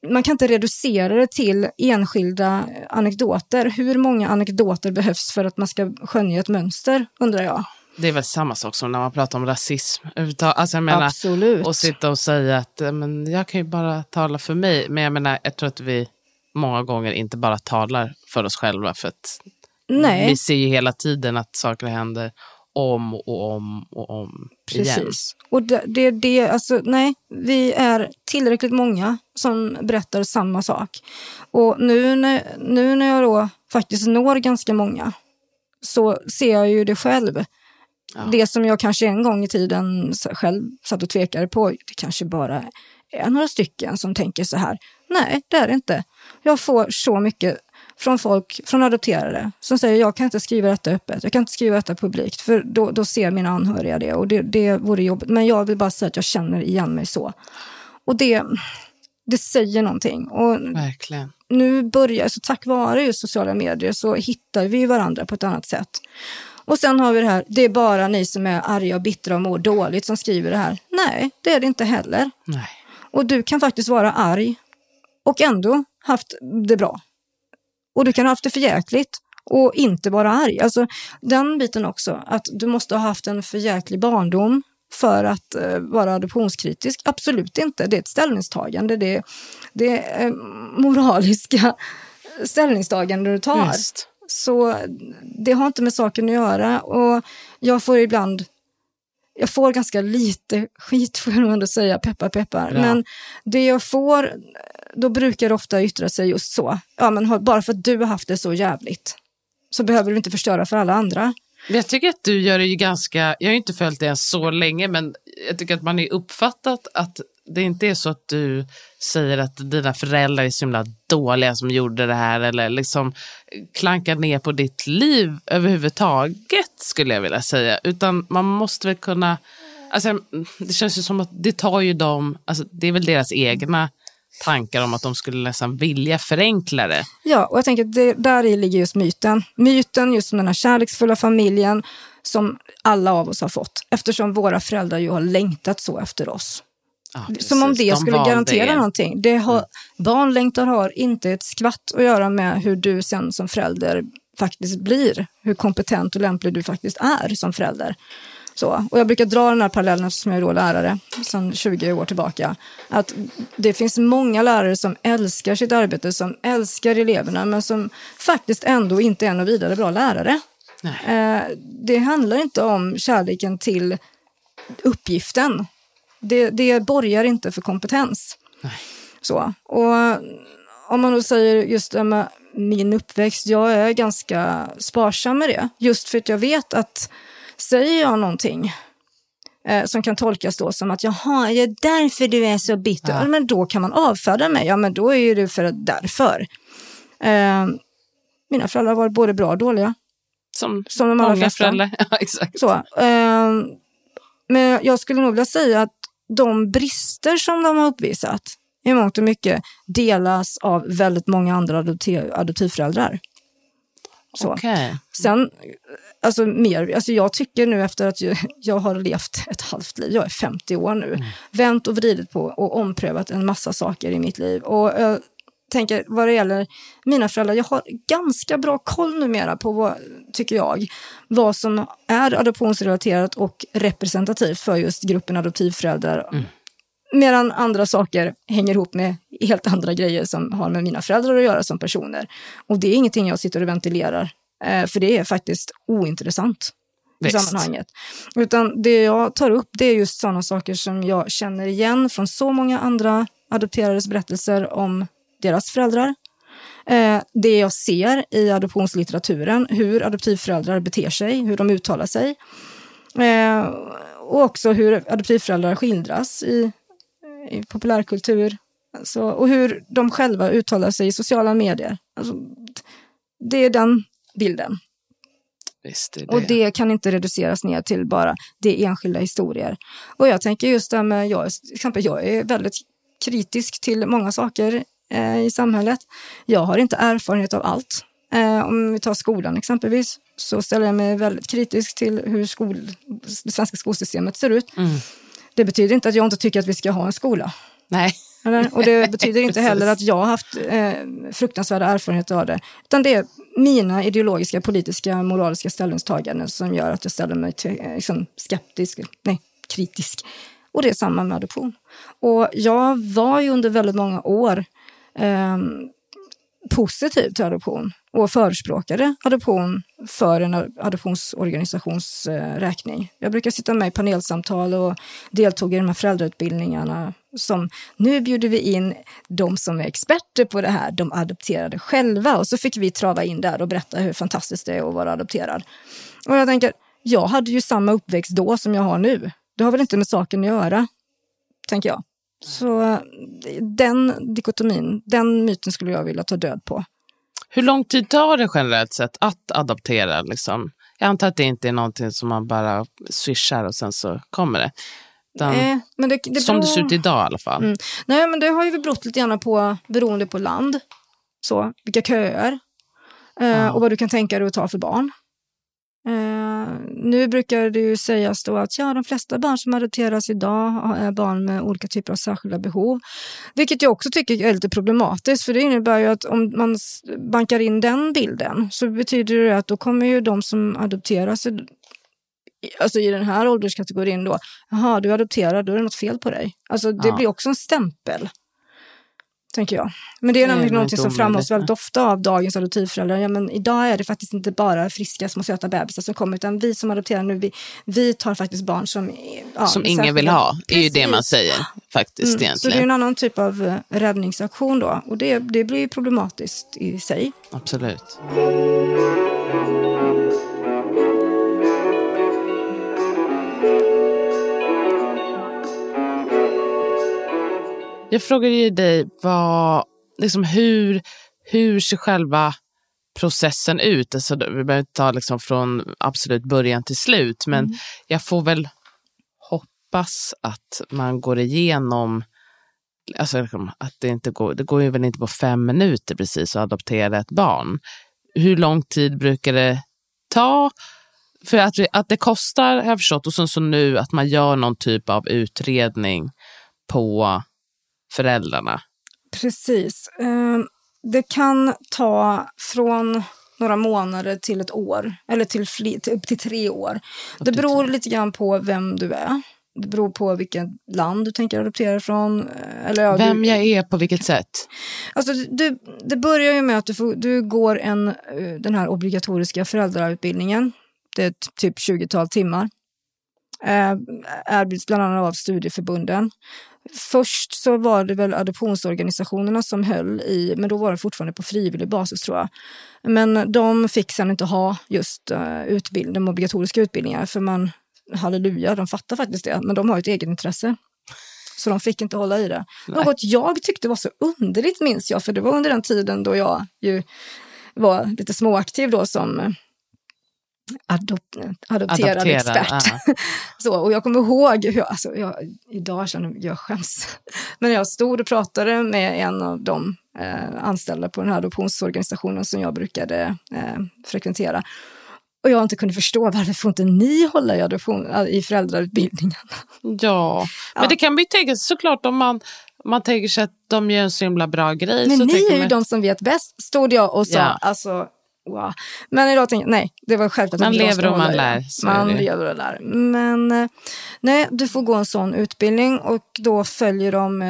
man kan inte reducera det till enskilda anekdoter. Hur många anekdoter behövs för att man ska skönja ett mönster, undrar jag. Det är väl samma sak som när man pratar om rasism. Alltså jag menar, Absolut. och sitta och säga att eh, men jag kan ju bara tala för mig. Men jag menar, jag tror att vi många gånger inte bara talar för oss själva. För att Nej, vi ser ju hela tiden att saker händer om och om och om igen. precis. Och det, det, det, alltså, nej, vi är tillräckligt många som berättar samma sak. Och nu när, nu när jag då faktiskt når ganska många så ser jag ju det själv. Ja. Det som jag kanske en gång i tiden själv satt och tvekade på, det kanske bara är några stycken som tänker så här. Nej, det är det inte. Jag får så mycket från folk, från adopterade, som säger jag kan inte skriva detta öppet, jag kan inte skriva detta publikt, för då, då ser mina anhöriga det och det, det vore jobbigt. Men jag vill bara säga att jag känner igen mig så. Och det, det säger någonting. Och Verkligen. nu börjar, så tack vare just sociala medier så hittar vi varandra på ett annat sätt. Och sen har vi det här, det är bara ni som är arga och bittra och mår dåligt som skriver det här. Nej, det är det inte heller. Nej. Och du kan faktiskt vara arg och ändå haft det bra. Och du kan ha haft det för jäkligt och inte vara arg. Alltså den biten också, att du måste ha haft en för jäklig barndom för att uh, vara adoptionskritisk. Absolut inte, det är ett ställningstagande. Det, det är uh, moraliska ställningstaganden du tar. Just. Så det har inte med saken att göra. Och jag får ibland, jag får ganska lite skit får jag nog ändå säga, peppar peppar. Bra. Men det jag får, då brukar det ofta yttra sig just så. Ja, men bara för att du har haft det så jävligt så behöver du inte förstöra för alla andra. Men Jag tycker att du gör det ju ganska, jag har ju inte följt det så länge, men jag tycker att man ju uppfattat att det inte är så att du säger att dina föräldrar är så himla dåliga som gjorde det här eller liksom klankar ner på ditt liv överhuvudtaget skulle jag vilja säga. Utan man måste väl kunna, alltså det känns ju som att det tar ju dem, alltså det är väl deras egna tankar om att de skulle nästan vilja förenkla det. Ja, och jag tänker att det, där i ligger just myten. Myten just om den här kärleksfulla familjen som alla av oss har fått. Eftersom våra föräldrar ju har längtat så efter oss. Ja, Som om det De skulle garantera er. Mm. någonting. Det har, Barnlängtan har inte ett skvatt att göra med hur du sen som förälder faktiskt blir. Hur kompetent och lämplig du faktiskt är som förälder. Så, och jag brukar dra den här parallellen eftersom jag är då lärare sedan 20 år tillbaka. Att det finns många lärare som älskar sitt arbete, som älskar eleverna men som faktiskt ändå inte är någon vidare bra lärare. Eh, det handlar inte om kärleken till uppgiften. Det, det borgar inte för kompetens. Så. Och om man då säger just det med min uppväxt, jag är ganska sparsam med det. Just för att jag vet att säger jag någonting eh, som kan tolkas då som att jaha, är det därför du är så bitter? Ja. Men då kan man avfärda mig. Ja, men då är ju det för att därför. Eh, mina föräldrar var både bra och dåliga. Som, Som de allra många flesta. föräldrar. Ja, exakt. Så, eh, men jag skulle nog vilja säga att de brister som de har uppvisat i mångt och mycket delas av väldigt många andra adoptiv- adoptivföräldrar. Så. Okej. Sen, alltså mer, alltså jag tycker nu efter att jag, jag har levt ett halvt liv, jag är 50 år nu, vänt och vridit på och omprövat en massa saker i mitt liv. Och jag tänker vad det gäller mina föräldrar, jag har ganska bra koll numera på vad, tycker jag, vad som är adoptionsrelaterat och representativt för just gruppen adoptivföräldrar. Medan andra saker hänger ihop med helt andra grejer som har med mina föräldrar att göra som personer. Och det är ingenting jag sitter och ventilerar, eh, för det är faktiskt ointressant i Visst. sammanhanget. Utan det jag tar upp det är just sådana saker som jag känner igen från så många andra adopterades berättelser om deras föräldrar. Eh, det jag ser i adoptionslitteraturen, hur adoptivföräldrar beter sig, hur de uttalar sig. Eh, och också hur adoptivföräldrar skildras i, i populärkultur. Alltså, och hur de själva uttalar sig i sociala medier. Alltså, det är den bilden. Visst det. Och det kan inte reduceras ner till bara det enskilda historier. Och jag tänker just det med, jag, exempel, jag är väldigt kritisk till många saker eh, i samhället. Jag har inte erfarenhet av allt. Eh, om vi tar skolan exempelvis, så ställer jag mig väldigt kritisk till hur skol, det svenska skolsystemet ser ut. Mm. Det betyder inte att jag inte tycker att vi ska ha en skola. Nej. Eller? Och det betyder inte heller att jag har haft eh, fruktansvärda erfarenheter av det. Utan det är mina ideologiska, politiska, moraliska ställningstaganden som gör att jag ställer mig till, eh, liksom skeptisk, nej, kritisk. Och det är samma med adoption. Och jag var ju under väldigt många år eh, positiv till adoption och förespråkade adoption för en adoptionsorganisations räkning. Jag brukar sitta med i panelsamtal och deltog i de här föräldrautbildningarna som nu bjuder vi in de som är experter på det här, de adopterade själva. Och så fick vi trava in där och berätta hur fantastiskt det är att vara adopterad. Och jag tänker, jag hade ju samma uppväxt då som jag har nu. Det har väl inte med saken att göra, tänker jag. Så den dikotomin, den myten skulle jag vilja ta död på. Hur lång tid tar det generellt sett att adoptera? Liksom? Jag antar att det inte är någonting som man bara swishar och sen så kommer det. Utan, Eh, men det, det som det beror- ser ut idag i alla fall. Mm. Nej, men det har ju berott lite grann på, beroende på land, så, vilka köer eh, Ja. och vad du kan tänka dig att ta för barn. Eh, nu brukar det ju sägas då att ja, de flesta barn som adopteras idag är barn med olika typer av särskilda behov. Vilket jag också tycker är lite problematiskt för det innebär ju att om man bankar in den bilden så betyder det att då kommer ju de som adopteras alltså i den här ålderskategorin då, jaha du adopterar, då är det något fel på dig. Alltså det ja. blir också en stämpel tänker jag. Men det är nämligen något som framhålls väldigt ofta av dagens adoptivföräldrar. Ja, men idag är det faktiskt inte bara friska små söta bebisar som kommer, utan vi som adopterar nu, vi, vi tar faktiskt barn som... Ja, som ingen vill ha, det är ju det man säger faktiskt mm, egentligen. Så det är en annan typ av eh, räddningsaktion då och det, det blir problematiskt i sig. Absolut. Jag frågade ju dig vad, liksom hur, hur ser själva processen ut? Alltså, vi behöver inte ta liksom från absolut början till slut, men mm. jag får väl hoppas att man går igenom Alltså, liksom, att det, inte går, det går ju väl inte på fem minuter precis att adoptera ett barn. Hur lång tid brukar det ta? För att, att det kostar har jag förstått och så, så nu att man gör någon typ av utredning på föräldrarna? Precis. Ehm, det kan ta från några månader till ett år, eller till, till upp till tre år. Det beror lite grann på vem du är. Det beror på vilket land du tänker adoptera ifrån. Eh, eller ja, Vem du, jag är på vilket sätt? Alltså, du, det börjar ju med att du, får, du går en, eh, den här obligatoriska föräldrautbildningen. Det är typ 20-tal timmar. Eh, erbjuds bland annat av studieförbunden. Först så var det väl adoptionsorganisationerna som höll i, men då var det fortfarande på frivillig basis tror jag. Men de fick sen inte ha just uh, utbild, de obligatoriska utbildningar för man, halleluja, de fattar faktiskt det, men de har ett egenintresse. Så de fick inte hålla i det. Nej. Något jag tyckte var så underligt minns jag, för det var under den tiden då jag ju var lite småaktiv då som adop adopterad Adoptera, expert. så, och jag kommer ihåg, hur, alltså, jag, idag känner jag skäms, men jag stod och pratade med en av de eh, anställda på den här adoptionsorganisationen som jag brukade eh, frekventera. Och jag inte kunde förstå varför får inte ni hålla i, adoption, i föräldrautbildningen? Ja, men ja. det kan man ju tänka sig såklart om man man tänker sig att de gör en så himla bra grej. Men ni är ju man... de som vet bäst, stod jag och sa. Ja. Alltså, wow. Men idag tänkte jag, nej, det var självklart. Man lever och man lär. Man lever och lär. Men eh, nej, du får gå en sån utbildning och då följer de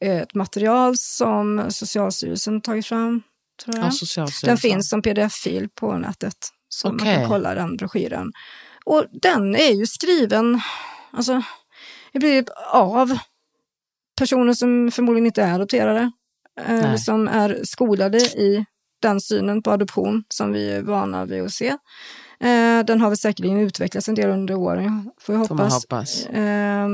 ett material som Socialstyrelsen tagit fram. Tror jag. Ja, den finns som pdf-fil på nätet. Så okay. man kan kolla den broschyren. Och den är ju skriven, alltså, det blir av personer som förmodligen inte är adopterade. Eh, som är skolade i den synen på adoption som vi är vana vid att se. Eh, den har väl säkerligen utvecklats en del under åren, får jag hoppas. Hoppas. Eh,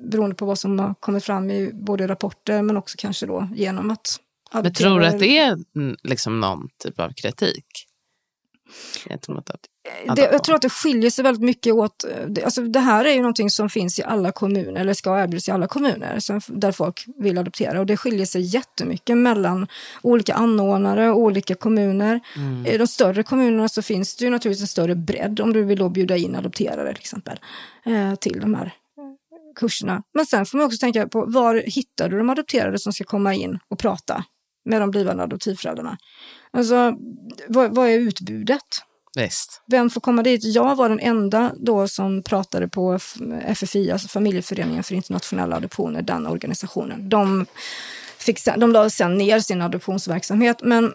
beroende på vad som har kommit fram i både rapporter men också kanske då genom att Men tror du att det är liksom någon typ av kritik? gentemot att det, jag tror att det skiljer sig väldigt mycket åt. Det, alltså det här är ju någonting som finns i alla kommuner, eller ska erbjudas i alla kommuner, som, där folk vill adoptera. Och det skiljer sig jättemycket mellan olika anordnare och olika kommuner. Mm. I de större kommunerna så finns det ju naturligtvis en större bredd om du vill då bjuda in adopterare till exempel, eh, till de här kurserna. Men sen får man också tänka på var hittar du de adopterade som ska komma in och prata med de blivande adoptivföräldrarna? Alltså, vad, vad är utbudet? Visst. Vem får komma dit? Jag var den enda då som pratade på FFI, alltså Familjeföreningen för internationella adoptioner, den organisationen. De, fick sen, de lade sen ner sin adoptionsverksamhet, men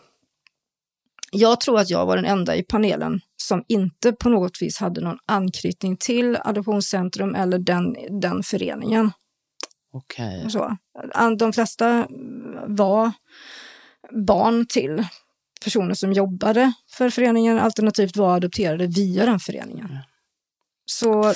jag tror att jag var den enda i panelen som inte på något vis hade någon anknytning till Adoptionscentrum eller den, den föreningen. Okej. Okay. De flesta var barn till personer som jobbade för föreningen alternativt var adopterade via den föreningen. Mm. Så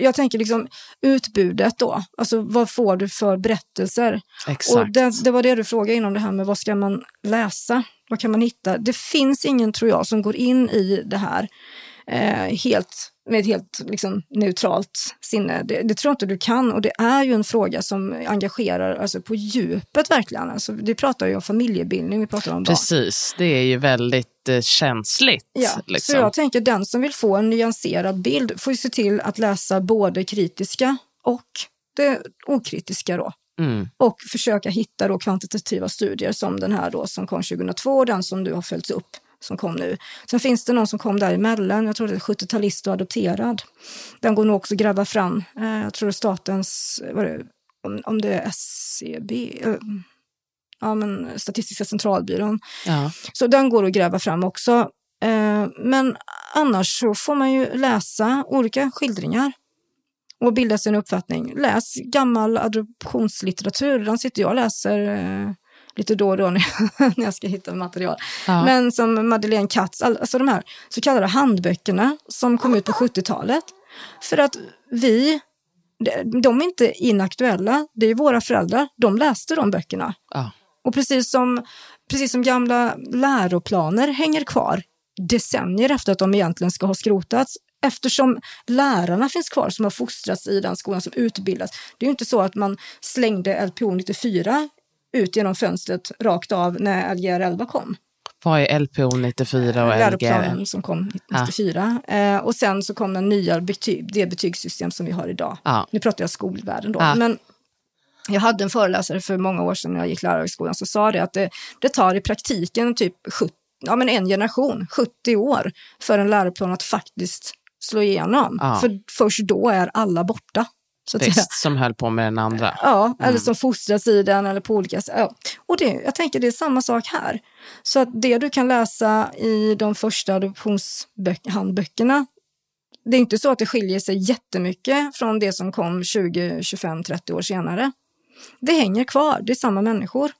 jag tänker liksom utbudet då, alltså vad får du för berättelser? Exakt. Och det, det, var det du frågade inom det här med vad ska man läsa? Vad kan man hitta? Det finns ingen, tror jag, som går in i det här eh, helt med ett helt liksom, neutralt sinne. Det, det, tror jag inte du kan och det är ju en fråga som engagerar alltså, på djupet verkligen. Alltså, vi pratar ju om familjebildning, vi pratar om barn. Precis, det är ju väldigt eh, känsligt. Ja, liksom. Så jag tänker den som vill få en nyanserad bild får ju se till att läsa både kritiska och det okritiska då. Mm. Och försöka hitta då kvantitativa studier som den här då som kom 2002 och den som du har följt upp som kom nu. Sen finns det någon som kom däremellan, jag tror det är 70-talist och adopterad. Den går nog också att gräva fram. Eh, jag tror det är statens, vad det, om, om det är SCB, eh, ja men Statistiska centralbyrån. Ja. Så den går att gräva fram också. Eh, men annars så får man ju läsa olika skildringar och bilda sin uppfattning. Läs gammal adoptionslitteratur, den sitter jag och läser lite då och då när jag, när jag ska hitta material. Ja. Men som Madeleine Katz, alltså de här så kallade handböckerna som kom ut på 70-talet. För att vi, de- är inte inaktuella, det är våra föräldrar, de läste de böckerna. Ja. Och precis som, precis som gamla läroplaner hänger kvar decennier efter att de egentligen ska ha skrotats, eftersom lärarna finns kvar som har fostrats i den skolan som utbildas. Det är ju inte så att man slängde LPO 94 ut genom fönstret rakt av när Lgr 11 kom. Vad är LPO 94 och Läroplanen LGR? som kom 94. Eh, och sen så kom den nya betyg, det betygssystem som vi har idag. Ja. Nu pratar jag skolvärlden då. Ja. Men jag hade en föreläsare för många år sedan när jag gick lärarhögskolan som sa det att det, det tar i praktiken typ 70, ja, men en generation, 70 år, för en läroplan att faktiskt slå igenom. Ja. För först då är alla borta. Visst, som höll på med den andra. Ja, eller som fostras i den eller på olika sätt. Ja. Och det, jag tänker det är samma sak här. Så att det du kan läsa i de första adoptionshandböckerna, det är inte så att det skiljer sig jättemycket från det som kom 20, 25, 30 år senare. Det hänger kvar, det är samma människor.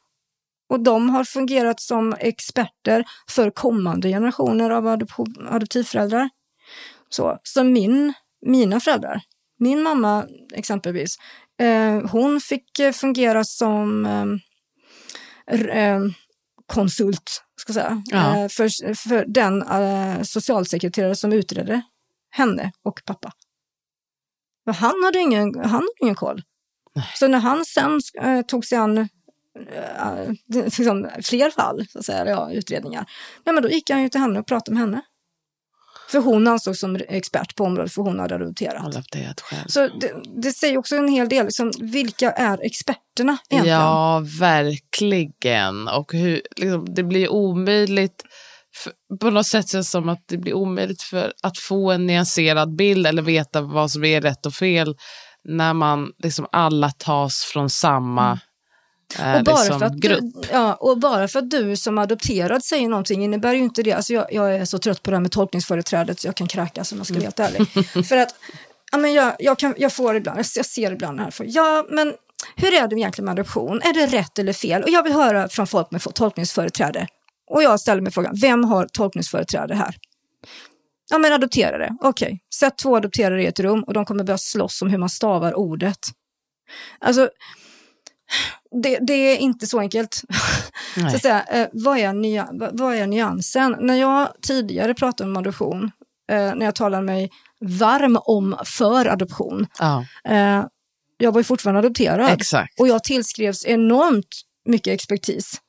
Och de har fungerat som experter för kommande generationer av adoptivföräldrar. Så, så min, mina föräldrar, min mamma exempelvis, eh, hon fick eh, fungera som eh, eh, konsult, ska säga, Ja. eh, för, för den eh, socialsekreterare som utredde henne och pappa. För han hade ingen, han hade ingen koll. Så när han sen tog sig an liksom, fler fall, så att säga, ja, utredningar, ja, men då gick han ju till henne och pratade med henne. För hon ansågs som expert på området, för hon hade adopterat. Adopterat själv. Så det, det säger också en hel del, liksom, vilka är experterna egentligen? Ja, verkligen. Och hur, liksom, det blir omöjligt, för, på något sätt känns det som att det blir omöjligt för att få en nyanserad bild eller veta vad som är rätt och fel när man liksom alla tas från samma Mm. Och bara, för att grupp. du, ja, och bara för att du som adopterad säger någonting innebär ju inte det. Alltså jag, jag är så trött på det här med tolkningsföreträdet så jag kan kräkas om jag ska vara helt ärlig. för att ja, men jag, jag, kan, jag får ibland, jag ser ibland här, för, ja men hur är det egentligen med adoption? Är det rätt eller fel? Och jag vill höra från folk med tolkningsföreträde. Och jag ställer mig frågan, vem har tolkningsföreträde här? Ja men adopterare, okej. Sätt två adopterare i ett rum och de kommer börja slåss om hur man stavar ordet. Alltså, det, det är inte så enkelt. Så att säga, eh, vad, är nya, vad, är nyansen? När jag tidigare pratade om adoption, eh, när jag talade mig varm om för adoption, Ja, eh, jag var ju fortfarande adopterad exakt. och jag tillskrevs enormt mycket expertis.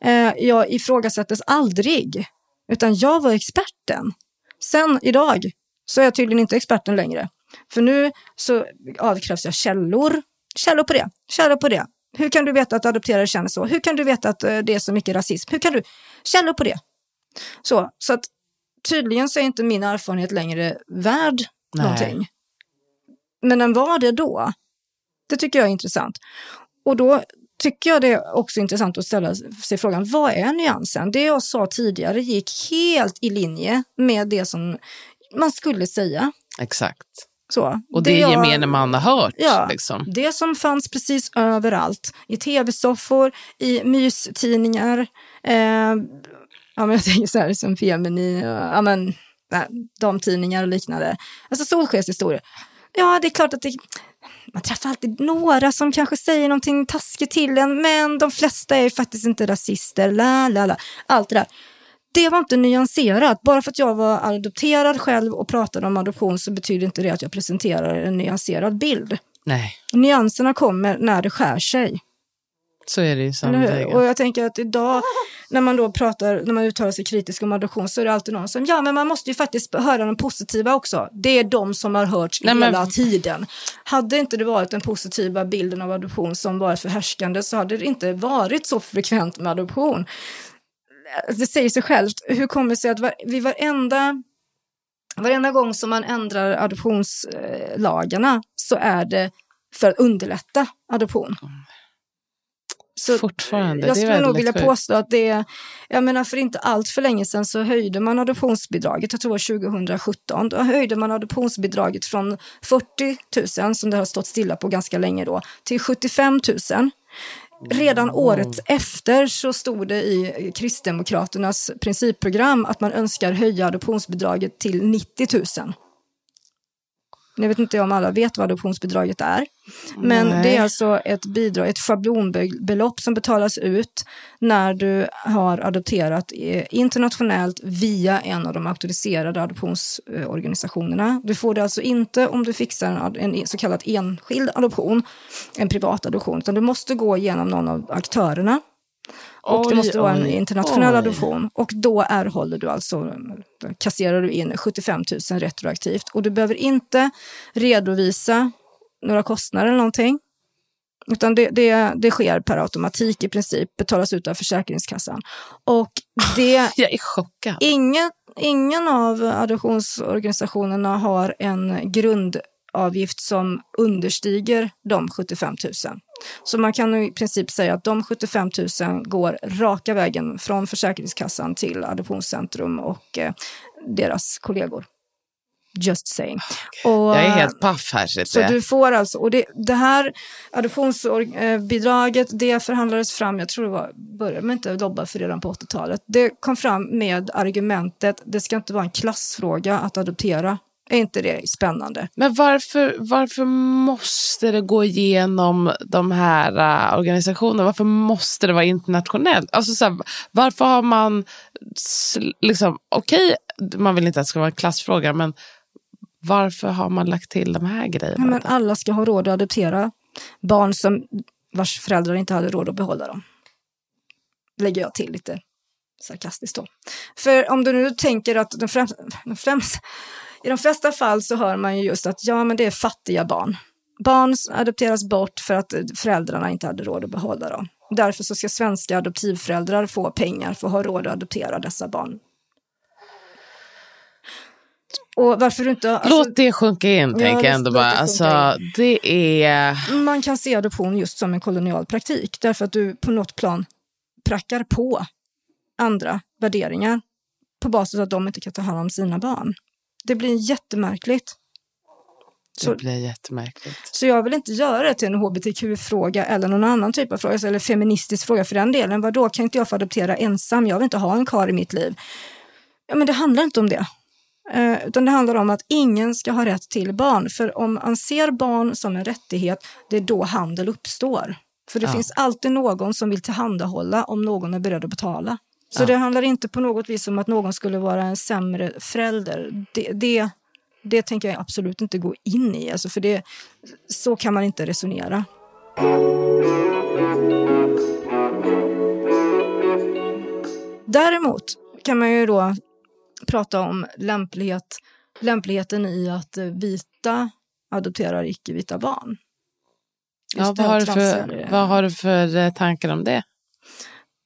Eh, jag ifrågasattes aldrig, utan jag var experten. Sen idag så är jag tydligen inte experten längre. För nu så avkrävs jag källor. Källor på det, källor på det. Hur kan du veta att adopterade känner så? Hur kan du veta att eh, det är så mycket rasism? Hur kan du? Källor på det. Så, så att tydligen så är inte min erfarenhet längre värd Nej. någonting. Men den var det då. Det tycker jag är intressant. Och då tycker jag det är också intressant att ställa sig frågan, vad är nyansen? Det jag sa tidigare gick helt i linje med det som man skulle säga. exakt. Så, Och det, jag- gemene man har hört. Ja. Liksom. Det som fanns precis överallt. I tv-soffor, i mystidningar. Eh, ja, men jag tänker så här som Femini, och, ja, men, nej, damtidningar och liknande. Alltså solskenshistorier. Ja, det är klart att det, man träffar alltid några som kanske säger någonting taskigt till en, men de flesta är ju faktiskt inte rasister. La, la, la. Allt det där. Det var inte nyanserat. Bara för att jag var adopterad själv och pratade om adoption så betyder inte det att jag presenterar en nyanserad bild. Nej, Nyanserna kommer när det skär sig. så är det hur? regel. Och jag tänker att idag när man då pratar, när man uttalar sig kritiskt om adoption så är det alltid någon som, ja men man måste ju faktiskt höra de positiva också. Det är de som har hörts Nej, men- hela tiden. Hade inte det varit den positiva bilden av adoption som varit förhärskande så hade det inte varit så frekvent med adoption. Det säger sig självt, hur kommer det sig att var, vid varenda Varenda gång som man ändrar adoptionslagarna så är det för att underlätta adoption. Så Fortfarande, jag det är skulle nog vilja sjukt. påstå att det är, jag menar för inte allt för länge sedan så höjde man adoptionsbidraget, jag tror det var 2017, då höjde man adoptionsbidraget från 40 000 som det har stått stilla på ganska länge då, till 75 000. Redan året efter så stod det i Kristdemokraternas principprogram att man önskar höja adoptionsbidraget till 90 000. Nu vet inte jag om alla vet vad adoptionsbidraget är. Men Nej. det är alltså ett bidrag, ett schablonbelopp som betalas ut när du har adopterat eh, internationellt via en av de auktoriserade adoptionsorganisationerna. Du får det alltså inte om du fixar en, så kallad enskild adoption, en privat adoption, utan du måste gå igenom någon av aktörerna. Och det Oj, måste vara en oj, internationell oj. adoption. Och då erhåller du alltså, kasserar du in 75 000 retroaktivt. Och du behöver inte redovisa några kostnader eller någonting. Utan det, det, det sker per automatik i princip, betalas ut av Försäkringskassan. Och det, Jag är chockad. ingen, ingen av adoptionsorganisationerna har en grundavgift som understiger de 75 000. Så man kan i princip säga att de 75 000 går raka vägen från Försäkringskassan till Adoptionscentrum och eh, deras kollegor. Just saying. Och, Jag är helt paff här. så jag. du får alltså, och det, det här adoptionsbidraget, det förhandlades fram, jag tror det var, började man inte lobba för redan på 80-talet. Det kom fram med argumentet, det ska inte vara en klassfråga att adoptera. Är inte det spännande? Men varför, varför måste det gå igenom de här äh, organisationerna? Varför måste det vara internationellt? Alltså, så här, varför har man, liksom, okej, man vill inte att det ska vara en klassfråga, men varför har man lagt till de här grejerna? Ja, men alla ska ha råd att adoptera barn som vars föräldrar inte hade råd att behålla dem. Lägger jag till lite sarkastiskt då. För om du nu tänker att de främst, de främst, i de flesta fall så hör man ju just att ja, men det är fattiga barn. Barn adopteras bort för att föräldrarna inte hade råd att behålla dem. Därför så ska svenska adoptivföräldrar få pengar för att ha råd att adoptera dessa barn. Och varför inte... alltså- Låt det sjunka in, tänker jag ändå bara. det Alltså, det är... man kan se adoption just som en kolonial praktik. Därför att du på något plan prackar på andra värderingar på basis av att de inte kan ta hand om sina barn. Det blir jättemärkligt. Det Så- blir jättemärkligt. Så jag vill inte göra det till en hbtq-fråga eller någon annan typ av fråga, eller feministisk fråga för den delen. Vadå, kan inte jag få adoptera ensam? Jag vill inte ha en kar i mitt liv. Ja, men det handlar inte om det. Eh, utan det handlar om att ingen ska ha rätt till barn. För om man ser barn som en rättighet, det är då handel uppstår. För det Ja. finns alltid någon som vill tillhandahålla om någon är beredd att betala. Så Ja. det handlar inte på något vis om att någon skulle vara en sämre förälder. Det, det, det tänker jag absolut inte gå in i. Alltså för det, så kan man inte resonera. Däremot kan man ju då prata om lämplighet, lämpligheten i att vita adopterar icke-vita barn. Ja, Just vad, har du för, vad har du för eh, tankar om det?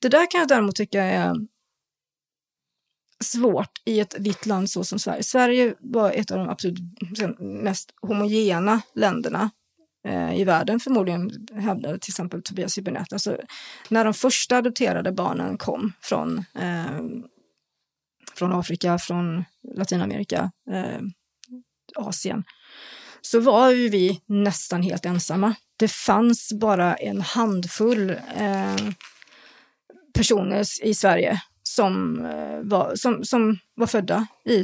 Det där kan jag däremot tycka är svårt i ett vitt land så som Sverige. Sverige var ett av de absolut mest homogena länderna eh, i världen förmodligen, hävdade till exempel Tobias Hübinette. Alltså, när de första adopterade barnen kom från, eh, från Afrika, från Latinamerika, eh, Asien, så var ju vi nästan helt ensamma. Det fanns bara en handfull eh, personer i Sverige som, eh, var, som, som var födda i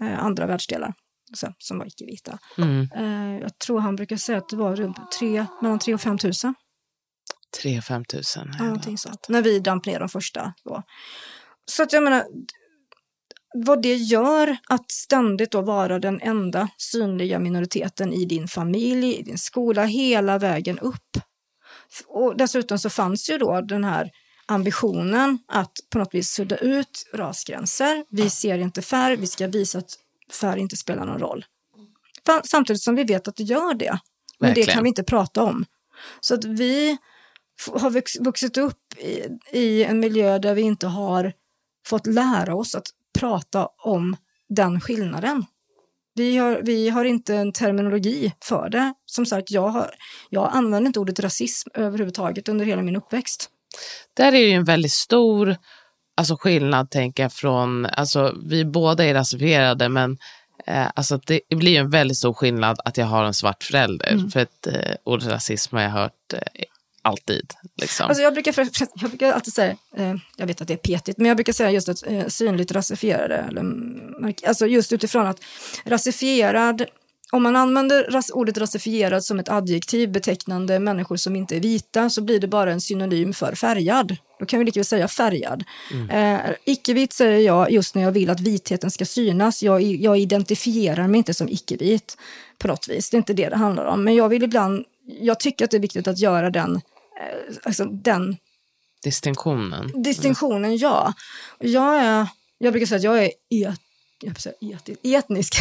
eh, andra världsdelar, så, som var icke-vita. Mm. Eh, jag tror han brukar säga att det var runt tre, mellan 3 och 5 tusen. 3 5 tusen. Ja, någonting sånt. När vi damp ner de första. Då. Så att jag menar, vad det gör att ständigt då vara den enda synliga minoriteten i din familj, i din skola, hela vägen upp. Och dessutom så fanns ju då den här ambitionen att på något vis sudda ut rasgränser. Vi ser inte färg, vi ska visa att färg inte spelar någon roll. Samtidigt som vi vet att det gör det. Men Verkligen. det kan vi inte prata om. Så att vi har vuxit upp i, i en miljö där vi inte har fått lära oss att prata om den skillnaden. Vi har, vi har inte en terminologi för det. Som sagt, jag, har, jag använder inte ordet rasism överhuvudtaget under hela min uppväxt. Där är ju en väldigt stor alltså skillnad, tänker jag, från... Alltså, vi båda är rasifierade, men eh, alltså, det blir ju en väldigt stor skillnad att jag har en svart förälder. Mm. För ett eh, ordet rasism har jag hört eh, alltid. Liksom. Alltså jag, brukar, jag brukar alltid säga, eh, jag vet att det är petigt, men jag brukar säga just att eh, synligt rasifierade, eller, alltså just utifrån att rasifierad, om man använder ras, ordet rasifierad som ett adjektiv betecknande människor som inte är vita så blir det bara en synonym för färgad. Då kan vi lika väl säga färgad. Mm. Eh, icke-vit säger jag just när jag vill att vitheten ska synas. Jag, jag identifierar mig inte som icke-vit på något vis. Det är inte det det handlar om. Men jag vill ibland, jag tycker att det är viktigt att göra den Eh, alltså den distinktionen. Distinktionen, ja. Jag, är, jag brukar säga att jag är et, jag säga etnisk,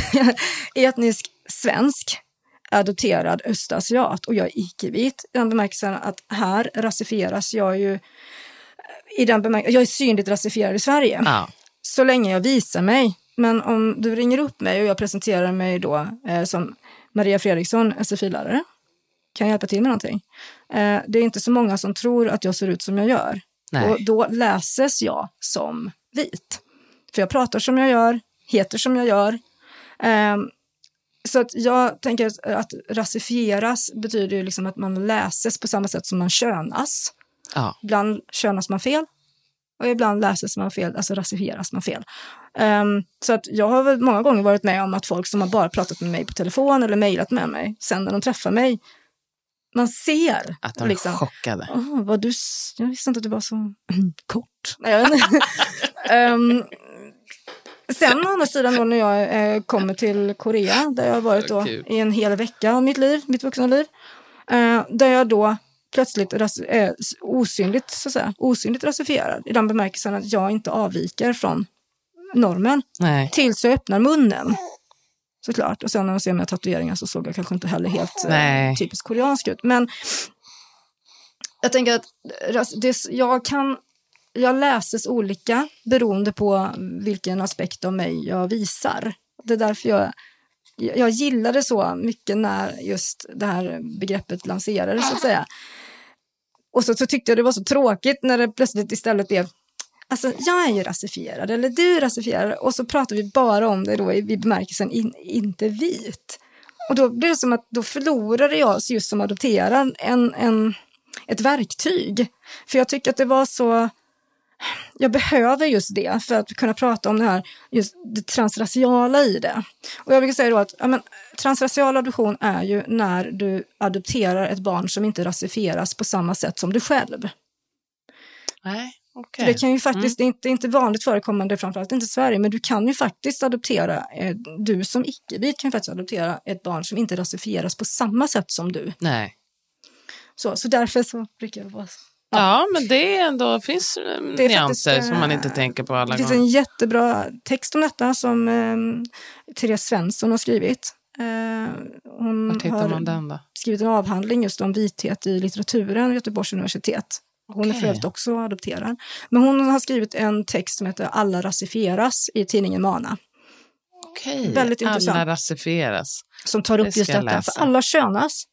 etnisk svensk, adopterad östasiat och jag är icke-vit. I den bemärkelsen att här rasifieras jag ju i den bemärkelsen, jag är synligt rasifierad i Sverige. Ja. Så länge jag visar mig. Men om du ringer upp mig och jag presenterar mig då eh, som Maria Fredriksson, SFI-lärare, kan jag hjälpa till med någonting? Eh, det är inte så många som tror att jag ser ut som jag gör. Nej. Och då läses jag som vit. För jag pratar som jag gör, heter som jag gör. Eh, så att jag tänker att, att rasifieras betyder ju liksom att man läses på samma sätt som man könas. Ja. Ibland könas man fel och ibland läses man fel, alltså rasifieras man fel. Um, så att jag har väl många gånger varit med om att folk som har bara pratat med mig på telefon eller mejlat med mig, sen när de träffar mig man ser. Att de är liksom, chockade. Oh, vad du, jag visste inte att du var så kort. um, sen å andra sidan då när jag eh, kommer till Korea, där jag har varit då i en hel vecka av mitt liv, mitt vuxna liv. Eh, där jag då plötsligt är eh, osynligt, så att säga, osynligt rasifierad. I den bemärkelsen att jag inte avviker från normen. Nej. Tills jag öppnar munnen såklart. Och sen när man ser mina tatueringar så såg jag kanske inte heller helt eh, typiskt koreansk ut. Men jag tänker att det, jag kan jag läses olika beroende på vilken aspekt av mig jag visar. Det är därför jag, jag gillade så mycket när just det här begreppet lanserades, så att säga. Och så, så tyckte jag det var så tråkigt när det plötsligt istället blev Alltså, jag är ju rasifierad, eller du är rasifierad, och så pratar vi bara om det då i, i bemärkelsen in, inte vit. Och då blir det som att då förlorade jag just som adopterad en, en, ett verktyg. För jag tycker att det var så... Jag behöver just det för att kunna prata om det här, just det transraciala i det. Och jag brukar säga då att ja, men, transracial adoption är ju när du adopterar ett barn som inte rasifieras på samma sätt som du själv. Nej. Okay. det kan ju faktiskt, mm. är inte vanligt förekommande, framförallt inte i Sverige, men du kan ju faktiskt adoptera, eh, du som icke-vit kan ju faktiskt adoptera ett barn som inte rasifieras på samma sätt som du. Nej. Så, så därför så brukar det vara. Ja. men det är ändå, finns eh, det nyanser faktiskt, som man inte tänker på alla gånger. Det finns en jättebra text om detta som eh, Therese Svensson har skrivit. Eh, hon då? skrivit en avhandling just om vithet i litteraturen vid Göteborgs universitet. Hon okay. är för övrigt också adopterad. Men hon har skrivit en text som heter Alla rasifieras i tidningen Mana. Okej, okay. Väldigt intressant. Alla rasifieras. Som tar upp just detta, för alla könas.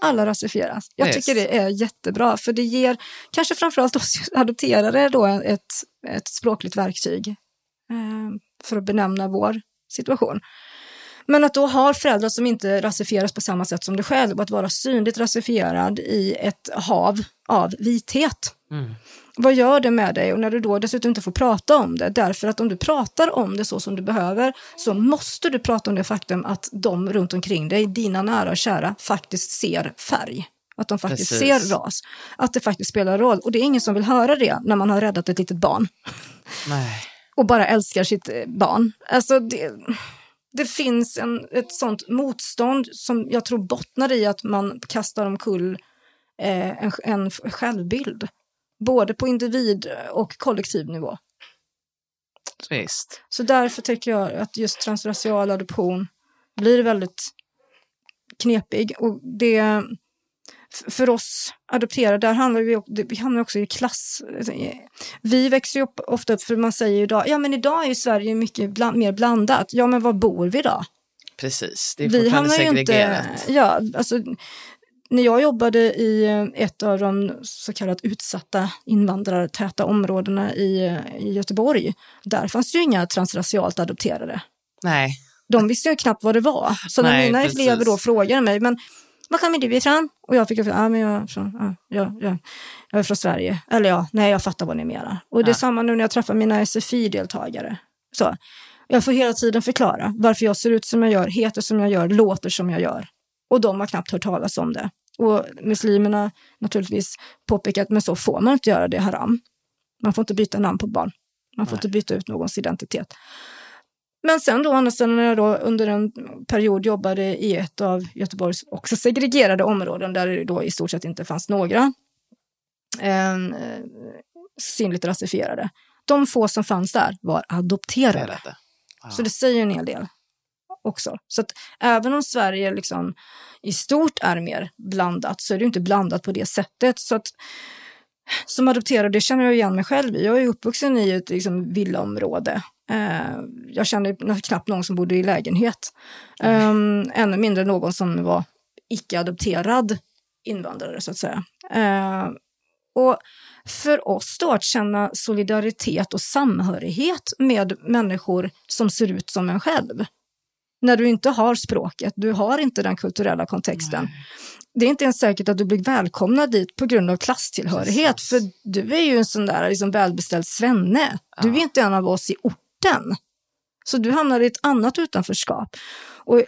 Alla rasifieras. Jag yes. tycker det är jättebra, för det ger kanske framförallt oss adopterade då ett, ett språkligt verktyg eh, för att benämna vår situation. Men att då ha föräldrar som inte rasifieras på samma sätt som du själv och att vara synligt rasifierad i ett hav av vithet. Mm. Vad gör det med dig? Och när du då dessutom inte får prata om det, därför att om du pratar om det så som du behöver, så måste du prata om det faktum att de runt omkring dig, dina nära och kära, faktiskt ser färg. att de faktiskt Precis. ser ras. Att det faktiskt spelar roll. Och det är ingen som vill höra det när man har räddat ett litet barn Nej. och bara älskar sitt eh, barn. Alltså det, det finns en, ett sånt motstånd som jag tror bottnar i att man kastar omkull eh, en, en självbild. Både på individ och kollektiv nivå. Visst. Så därför tycker jag att just transracial adoption blir väldigt knepig. Och det, för oss adopterade, där handlar vi, det- vi hamnar också i klass. Vi växer ju upp ofta upp, för man säger ju idag, ja men idag är ju Sverige mycket bland, mer blandat. Ja men var bor vi då? Precis. Det är vi fortfarande ju segregerat. inte... Ja, alltså, när jag jobbade i eh, ett av de så kallat utsatta invandrartäta områdena i, eh, i Göteborg, där fanns ju inga transracialt adopterade. Nej. De visste ju knappt vad det var. Så när Nej, mina precis. elever då frågade mig, men var kommer du ifrån? Och jag fick, ja men jag, är från, ja, ja, ja, jag är från Sverige. Eller ja, nej jag fattar vad ni menar. Och det är Ja. samma nu när jag träffar mina SFI-deltagare. Så, jag får hela tiden förklara varför jag ser ut som jag gör, heter som jag gör, låter som jag gör. Och de har knappt hört talas om det. Och muslimerna naturligtvis påpekat, men så får man inte göra, det haram. Man får inte byta namn på barn. Man får Nej. inte byta ut någons identitet. Men sen då, andra sidan, när jag då under en period jobbade i ett av Göteborgs också segregerade områden där det då i stort sett inte fanns några eh, synligt rasifierade. De få som fanns där var adopterade. Delade. Ja. Så det säger en hel del också. Så att även om Sverige liksom i stort är mer blandat så är det inte blandat på det sättet. Så att som adopterad, det känner jag igen mig själv i. Jag är uppvuxen i ett liksom, villaområde. Eh, jag känner knappt någon som bodde i lägenhet. Eh, ännu mindre någon som var icke-adopterad invandrare så att säga. Eh, och för oss då att känna solidaritet och samhörighet med människor som ser ut som en själv. När du inte har språket, du har inte den kulturella kontexten. Det är inte ens säkert att du blir välkomnad dit på grund av klasstillhörighet. Precis. För du är ju en sån där liksom välbeställd svenne. Du är Ja. inte en av oss i orten. Så du hamnar i ett annat utanförskap. Och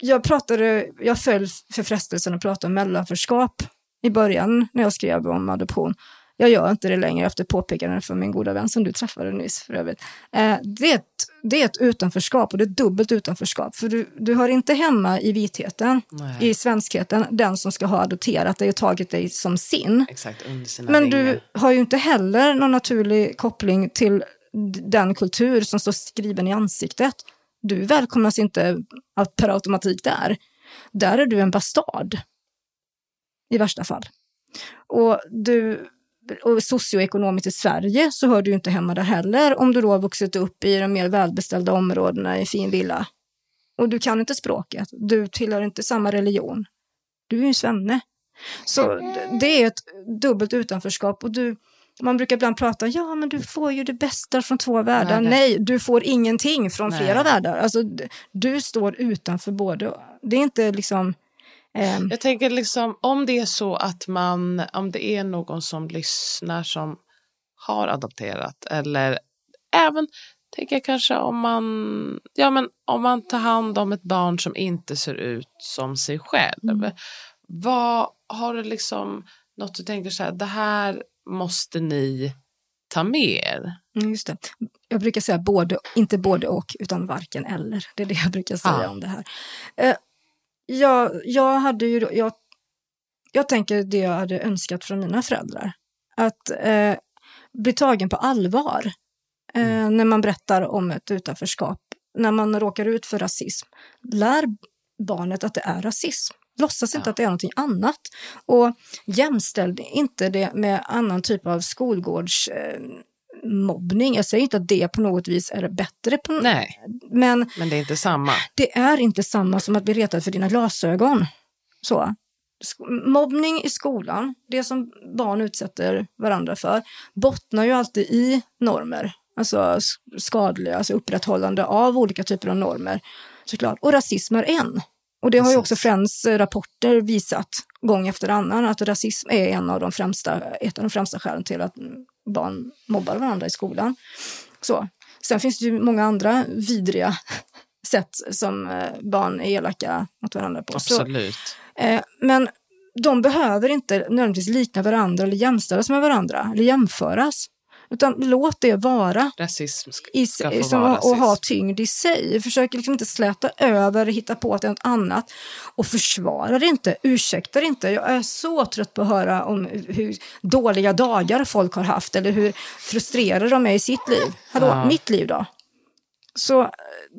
jag pratade, jag föll för frestelsen att prata om mellanförskap i början när jag skrev om adoption. Jag gör inte det längre efter påpekanden från min goda vän som du träffade nyss för övrigt. Eh, det, är ett, det är ett utanförskap och det är ett dubbelt utanförskap. För du, du hör inte hemma i vitheten, Nej. i svenskheten, den som ska ha adopterat dig och tagit dig som sin. Exakt, Men vingar. du har ju inte heller någon naturlig koppling till den kultur som står skriven i ansiktet. Du välkomnas inte per automatik där. Där är du en bastard. I värsta fall. Och, du, och socioekonomiskt i Sverige så hör du inte hemma där heller om du då har vuxit upp i de mer välbeställda områdena i fin villa. Och du kan inte språket. Du tillhör inte samma religion. Du är ju en svenne. Så det är ett dubbelt utanförskap. Och du, man brukar ibland prata, ja men du får ju det bästa från två världar. Nej, Nej, du får ingenting från Nej. flera världar. Alltså, du står utanför både. Det är inte liksom... ehm, Jag tänker liksom om det är så att man, om det är någon som lyssnar som har adopterat eller även tänker jag kanske om man, ja men om man tar hand om ett barn som inte ser ut som sig själv. Mm. Vad har du liksom något du tänker så här, det här måste ni ta med er? Mm, Just det. Jag brukar säga både, inte både och, utan varken eller. Det är det jag brukar säga Ja. om det här. Jag, jag hade ju, jag, jag tänker det jag hade önskat från mina föräldrar. Att eh, bli tagen på allvar eh, när man berättar om ett utanförskap. När man råkar ut för rasism. Lär barnet att det är rasism. Låtsas inte Ja. att det är någonting annat. Och jämställ inte det med annan typ av skolgårds eh, mobbning. Jag säger inte att det på något vis är bättre, på, Nej, men men det är inte samma. det är inte samma som att bli retad för dina glasögon. Så. Mobbning i skolan, det som barn utsätter varandra för, bottnar ju alltid i normer. Alltså skadliga, alltså upprätthållande av olika typer av normer. Såklart. Och rasism är en. Och det har ju också. Friends eh, rapporter visat gång efter annan att rasism är en av de främsta, ett av de främsta skälen till att barn mobbar varandra i skolan. Så. Sen finns det ju många andra vidriga sätt som eh, barn är elaka mot varandra på. Så, Absolut. eh, men de behöver inte nödvändigtvis likna varandra eller jämställas med varandra eller jämföras. Utan låt det vara Rasism ska, i, ska få vara och ha rasism. tyngd i sig. Försök liksom inte släta över, hitta på att det är något annat. Och försvara det inte, ursäkta det inte. Jag är så trött på att höra om hur dåliga dagar folk har haft eller hur frustrerade de är i sitt liv. Hallå, Ja. mitt liv då? Så eh,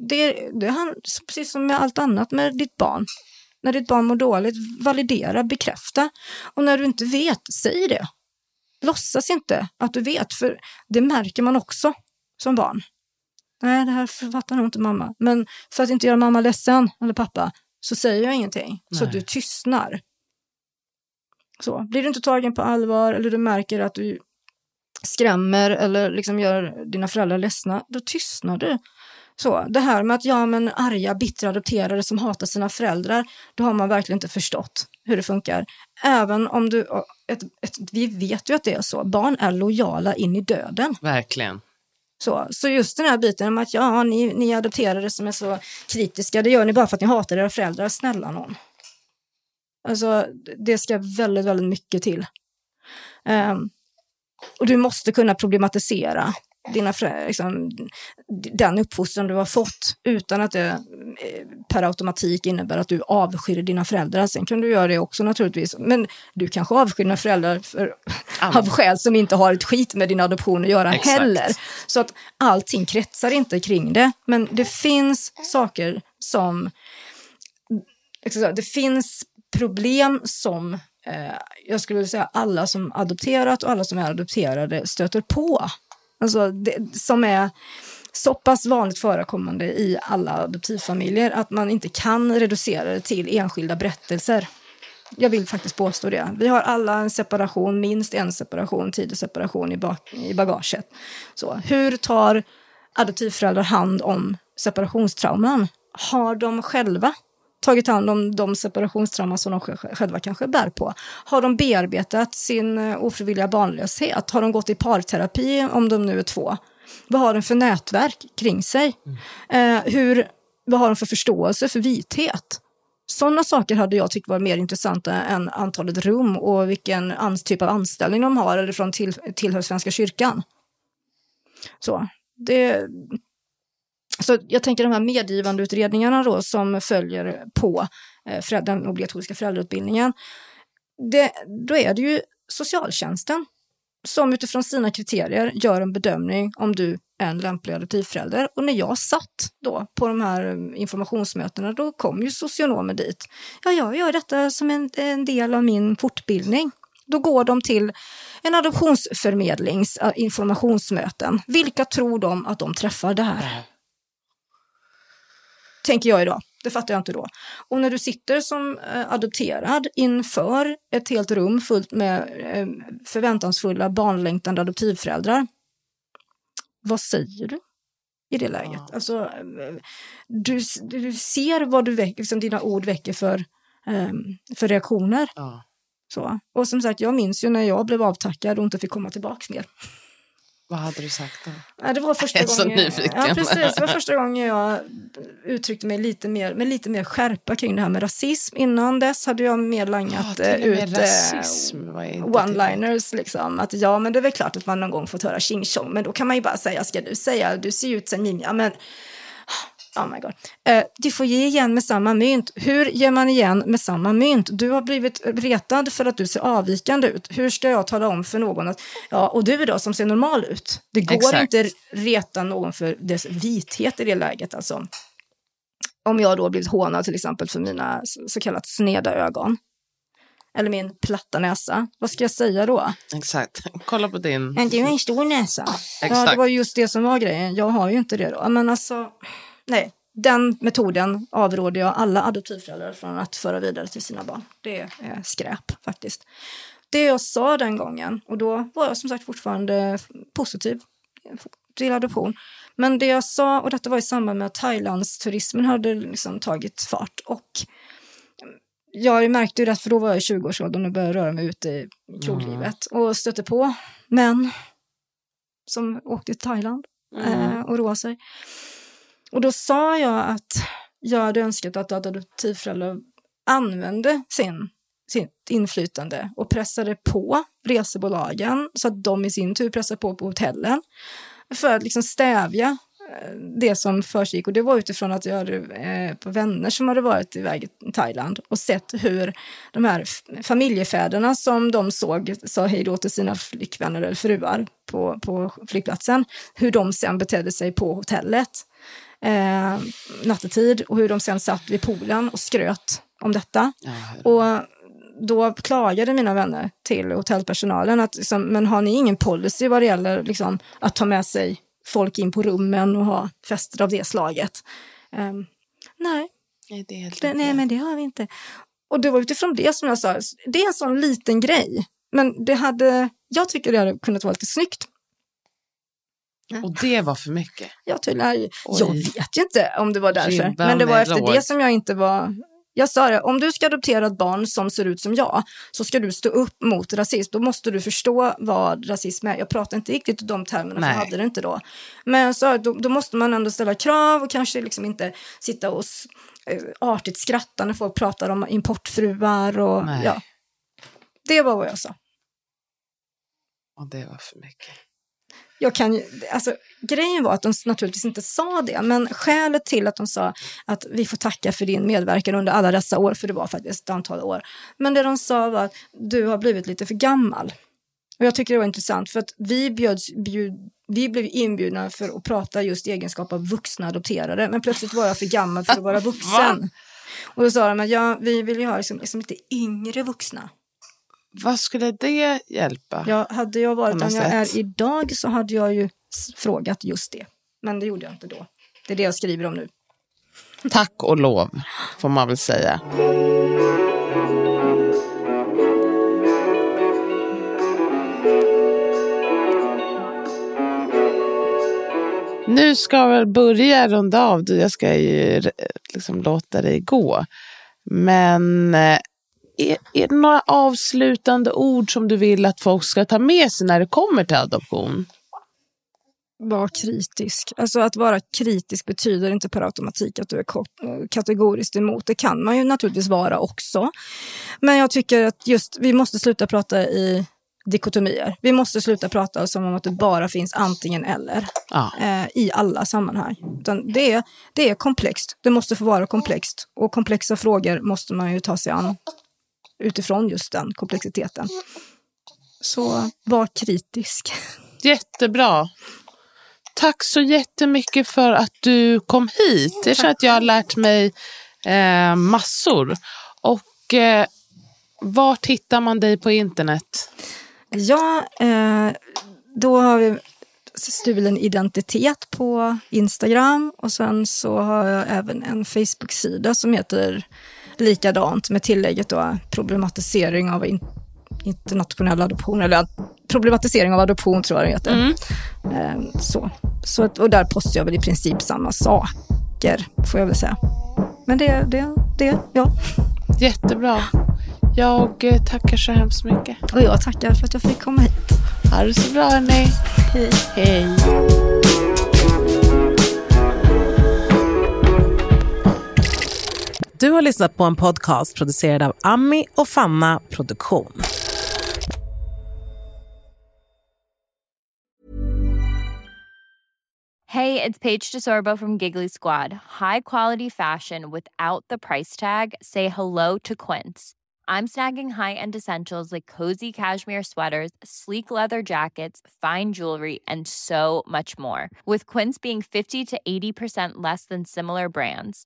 det, det är precis som med allt annat med ditt barn. När ditt barn mår dåligt, validera, bekräfta. Och när du inte vet, säg det. Låtsas inte att du vet, för det märker man också som barn. Nej, det här fattar nog inte mamma. Men för att inte göra mamma ledsen, eller pappa, så säger jag ingenting. Så att Nej. du tystnar. Så, blir du inte tagen på allvar eller du märker att du skrämmer eller liksom gör dina föräldrar ledsna, då tystnar du. Så, det här med att ja, men arga, bittra adopterade som hatar sina föräldrar, då har man verkligen inte förstått hur det funkar. Även om du, ett, ett, vi vet ju att det är så, barn är lojala in i döden. Verkligen. Så, så just den här biten om att ja, ni, ni adopterade som är så kritiska, det gör ni bara för att ni hatar era föräldrar, snälla någon. Alltså, det ska väldigt, väldigt mycket till. Ehm, och du måste kunna problematisera dina liksom, den uppfostran du har fått utan att det eh, per automatik innebär att du avskyr dina föräldrar. Sen kan du göra det också naturligtvis, men du kanske avskyr dina föräldrar för, av skäl som inte har ett skit med din adoption att göra Exakt. heller. Så att allting kretsar inte kring det, men det finns saker som det finns problem som eh, jag skulle vilja säga alla som adopterat och alla som är adopterade stöter på. Alltså det, som är så pass vanligt förekommande i alla adoptivfamiljer att man inte kan reducera det till enskilda berättelser. Jag vill faktiskt påstå det. Vi har alla en separation, minst en separation, tidig separation i, bak, i bagaget. Så, hur tar adoptivföräldrar hand om separationstrauman? Har de själva tagit hand om de separationstrauman som de sj- själva kanske bär på? Har de bearbetat sin eh, ofrivilliga barnlöshet? Har de gått i parterapi om de nu är två? Vad har de för nätverk kring sig? Eh, hur, vad har de för förståelse för vithet? Sådana saker hade jag tyckt var mer intressanta än antalet rum och vilken ans- typ av anställning de har eller från till, tillhör Svenska kyrkan. Så, det, så jag tänker de här medgivandeutredningarna då som följer på eh, den obligatoriska föräldrautbildningen. Det, då är det ju socialtjänsten som utifrån sina kriterier gör en bedömning om du är en lämplig adoptivförälder. Och när jag satt då på de här eh, informationsmötena, då kom ju socionomer dit. Ja, jag gör detta som en, en del av min fortbildning. Då går de till en adoptionsförmedlings eh, informationsmöten. Vilka tror de att de träffar där? Tänker jag idag. Det fattar jag inte då. Och när du sitter som eh, adopterad inför ett helt rum fullt med eh, förväntansfulla barnlängtande adoptivföräldrar. Vad säger du i det läget? Ja. Alltså, eh, du, du ser vad du väcker, som dina ord väcker för, eh, för reaktioner. Ja. Så. Och som sagt, jag minns ju när jag blev avtackad och inte fick komma tillbaka mer. Vad hade du sagt då? Ja, det var första Jag är så gången, nyfiken. Ja, precis. Det var första gången jag uttryckte mig lite mer, med lite mer skärpa kring det här med rasism. Innan dess hade jag mer langat Ja, eh, ut eh, one-liners. Liksom. Att ja, men det är väl klart att man någon gång fått höra tjing tjong, men då kan man ju bara säga, ska du säga, du ser ut som Ninja, men Oh my God. Eh, du får ge igen med samma mynt. Hur ger man igen med samma mynt? Du har blivit retad för att du ser avvikande ut. Hur ska jag tala om för någon att, ja, och du då som ser normal ut? Det går Exakt. inte reta någon för dess vithet i det läget. Alltså. Om jag då blivit hånad till exempel för mina så kallat sneda ögon. Eller min platta näsa. Vad ska jag säga då? Exakt. Kolla på din. Men du har en stor näsa. Ja, det Exakt. var just det som var grejen. Jag har ju inte det då. Men alltså, nej. Den metoden avråder jag alla adoptivföräldrar från att föra vidare till sina barn. Det är skräp faktiskt. Det jag sa den gången, och då var jag som sagt fortfarande positiv till adoption. Men det jag sa, och detta var i samband med att Thailandsturismen hade liksom tagit fart. Och jag märkte ju det, för då var jag i 20-årsåldern och började röra mig ute i kroglivet. Och stötte på män som åkte till Thailand eh, och roade sig. Och då sa jag att jag hade önskat att adoptivföräldrar använde sin, sitt inflytande och pressade på resebolagen så att de i sin tur pressade på på hotellen för att liksom stävja eh, det som försiggick. Och det var utifrån att jag hade eh, på vänner som hade varit iväg i Thailand och sett hur de här familjefäderna som de såg sa hej då till sina flickvänner eller fruar på, på flygplatsen, hur de sen betedde sig på hotellet eh, nattetid och hur de sen satt vid poolen och skröt om detta. Ja. Och då klagade mina vänner till hotellpersonalen att liksom, men har ni ingen policy vad det gäller liksom, att ta med sig folk in på rummen och ha fester av det slaget? Um, nej. Nej, det, det nej, men det har vi inte. Och det var utifrån det som jag sa, det är en sån liten grej, men det hade, jag tycker det hade kunnat vara lite snyggt och det var för mycket? Jag, tydligen, jag vet ju inte om det var därför. Ribba men det var efter låg. det som jag inte var... Jag sa det, om du ska adoptera ett barn som ser ut som jag så ska du stå upp mot rasism. Då måste du förstå vad rasism är. Jag pratar inte riktigt i de termerna, Nej. för jag hade det inte då. Men så, då, då, måste man ändå ställa krav och kanske liksom inte sitta och äh, artigt skratta när folk pratar om importfruar. Och, ja. Det var vad jag sa. Och det var för mycket jag kan alltså, grejen var att de naturligtvis inte sa det, men skälet till att de sa att vi får tacka för din medverkan under alla dessa år, för det var faktiskt ett antal år. Men det de sa var att du har blivit lite för gammal. Och jag tycker det var intressant för att vi, bjöds, bjud, vi blev inbjudna för att prata just i egenskap av vuxna adopterade, men plötsligt var jag för gammal för att vara vuxen. Och då sa de att ja, vi vill ju ha liksom, liksom lite yngre vuxna. Vad skulle det hjälpa? Ja, hade jag varit den jag är idag så hade jag ju frågat just det. Men det gjorde jag inte då. Det är det jag skriver om nu. Tack och lov, får man väl säga. Nu ska vi börja runda av. Jag ska ju liksom låta dig gå. Men eh, är, är det några avslutande ord som du vill att folk ska ta med sig när det kommer till adoption? Var kritisk. Alltså att vara kritisk betyder inte per automatik att du är kategoriskt emot. Det kan man ju naturligtvis vara också. Men jag tycker att just vi måste sluta prata i dikotomier. Vi måste sluta prata som om att det bara finns antingen eller ja. eh, i alla sammanhang. Utan det, är, det är komplext. Det måste få vara komplext. Och komplexa frågor måste man ju ta sig an utifrån just den komplexiteten. Så var kritisk. Jättebra. Tack så jättemycket för att du kom hit. Jag känner att jag har lärt mig eh, massor. Och eh, vart hittar man dig på internet? Ja, eh, då har vi stulen identitet på Instagram och sen så har jag även en Facebook-sida som heter likadant med tillägget då problematisering av in, internationell adoption, eller problematisering av adoption tror jag det heter. Mm. Ehm, så. Så, och där postar jag väl i princip samma saker, får jag väl säga. Men det, det, det, ja. Jättebra. Jag eh, tackar så hemskt mycket. Och jag tackar för att jag fick komma hit. Ha det så bra hörni. Hej. Hej. Du har lyssnat på en podcast producerad av Ami och Fanna Produktion. Hej, det är Paige DeSorbo från Giggly Squad. High quality fashion without the price tag. Say hello to Quince. I'm snagging high-end essentials like cozy cashmere sweaters, sleek leather jackets, fine jewelry, and so much more. With Quince being 50 to 80% less than similar brands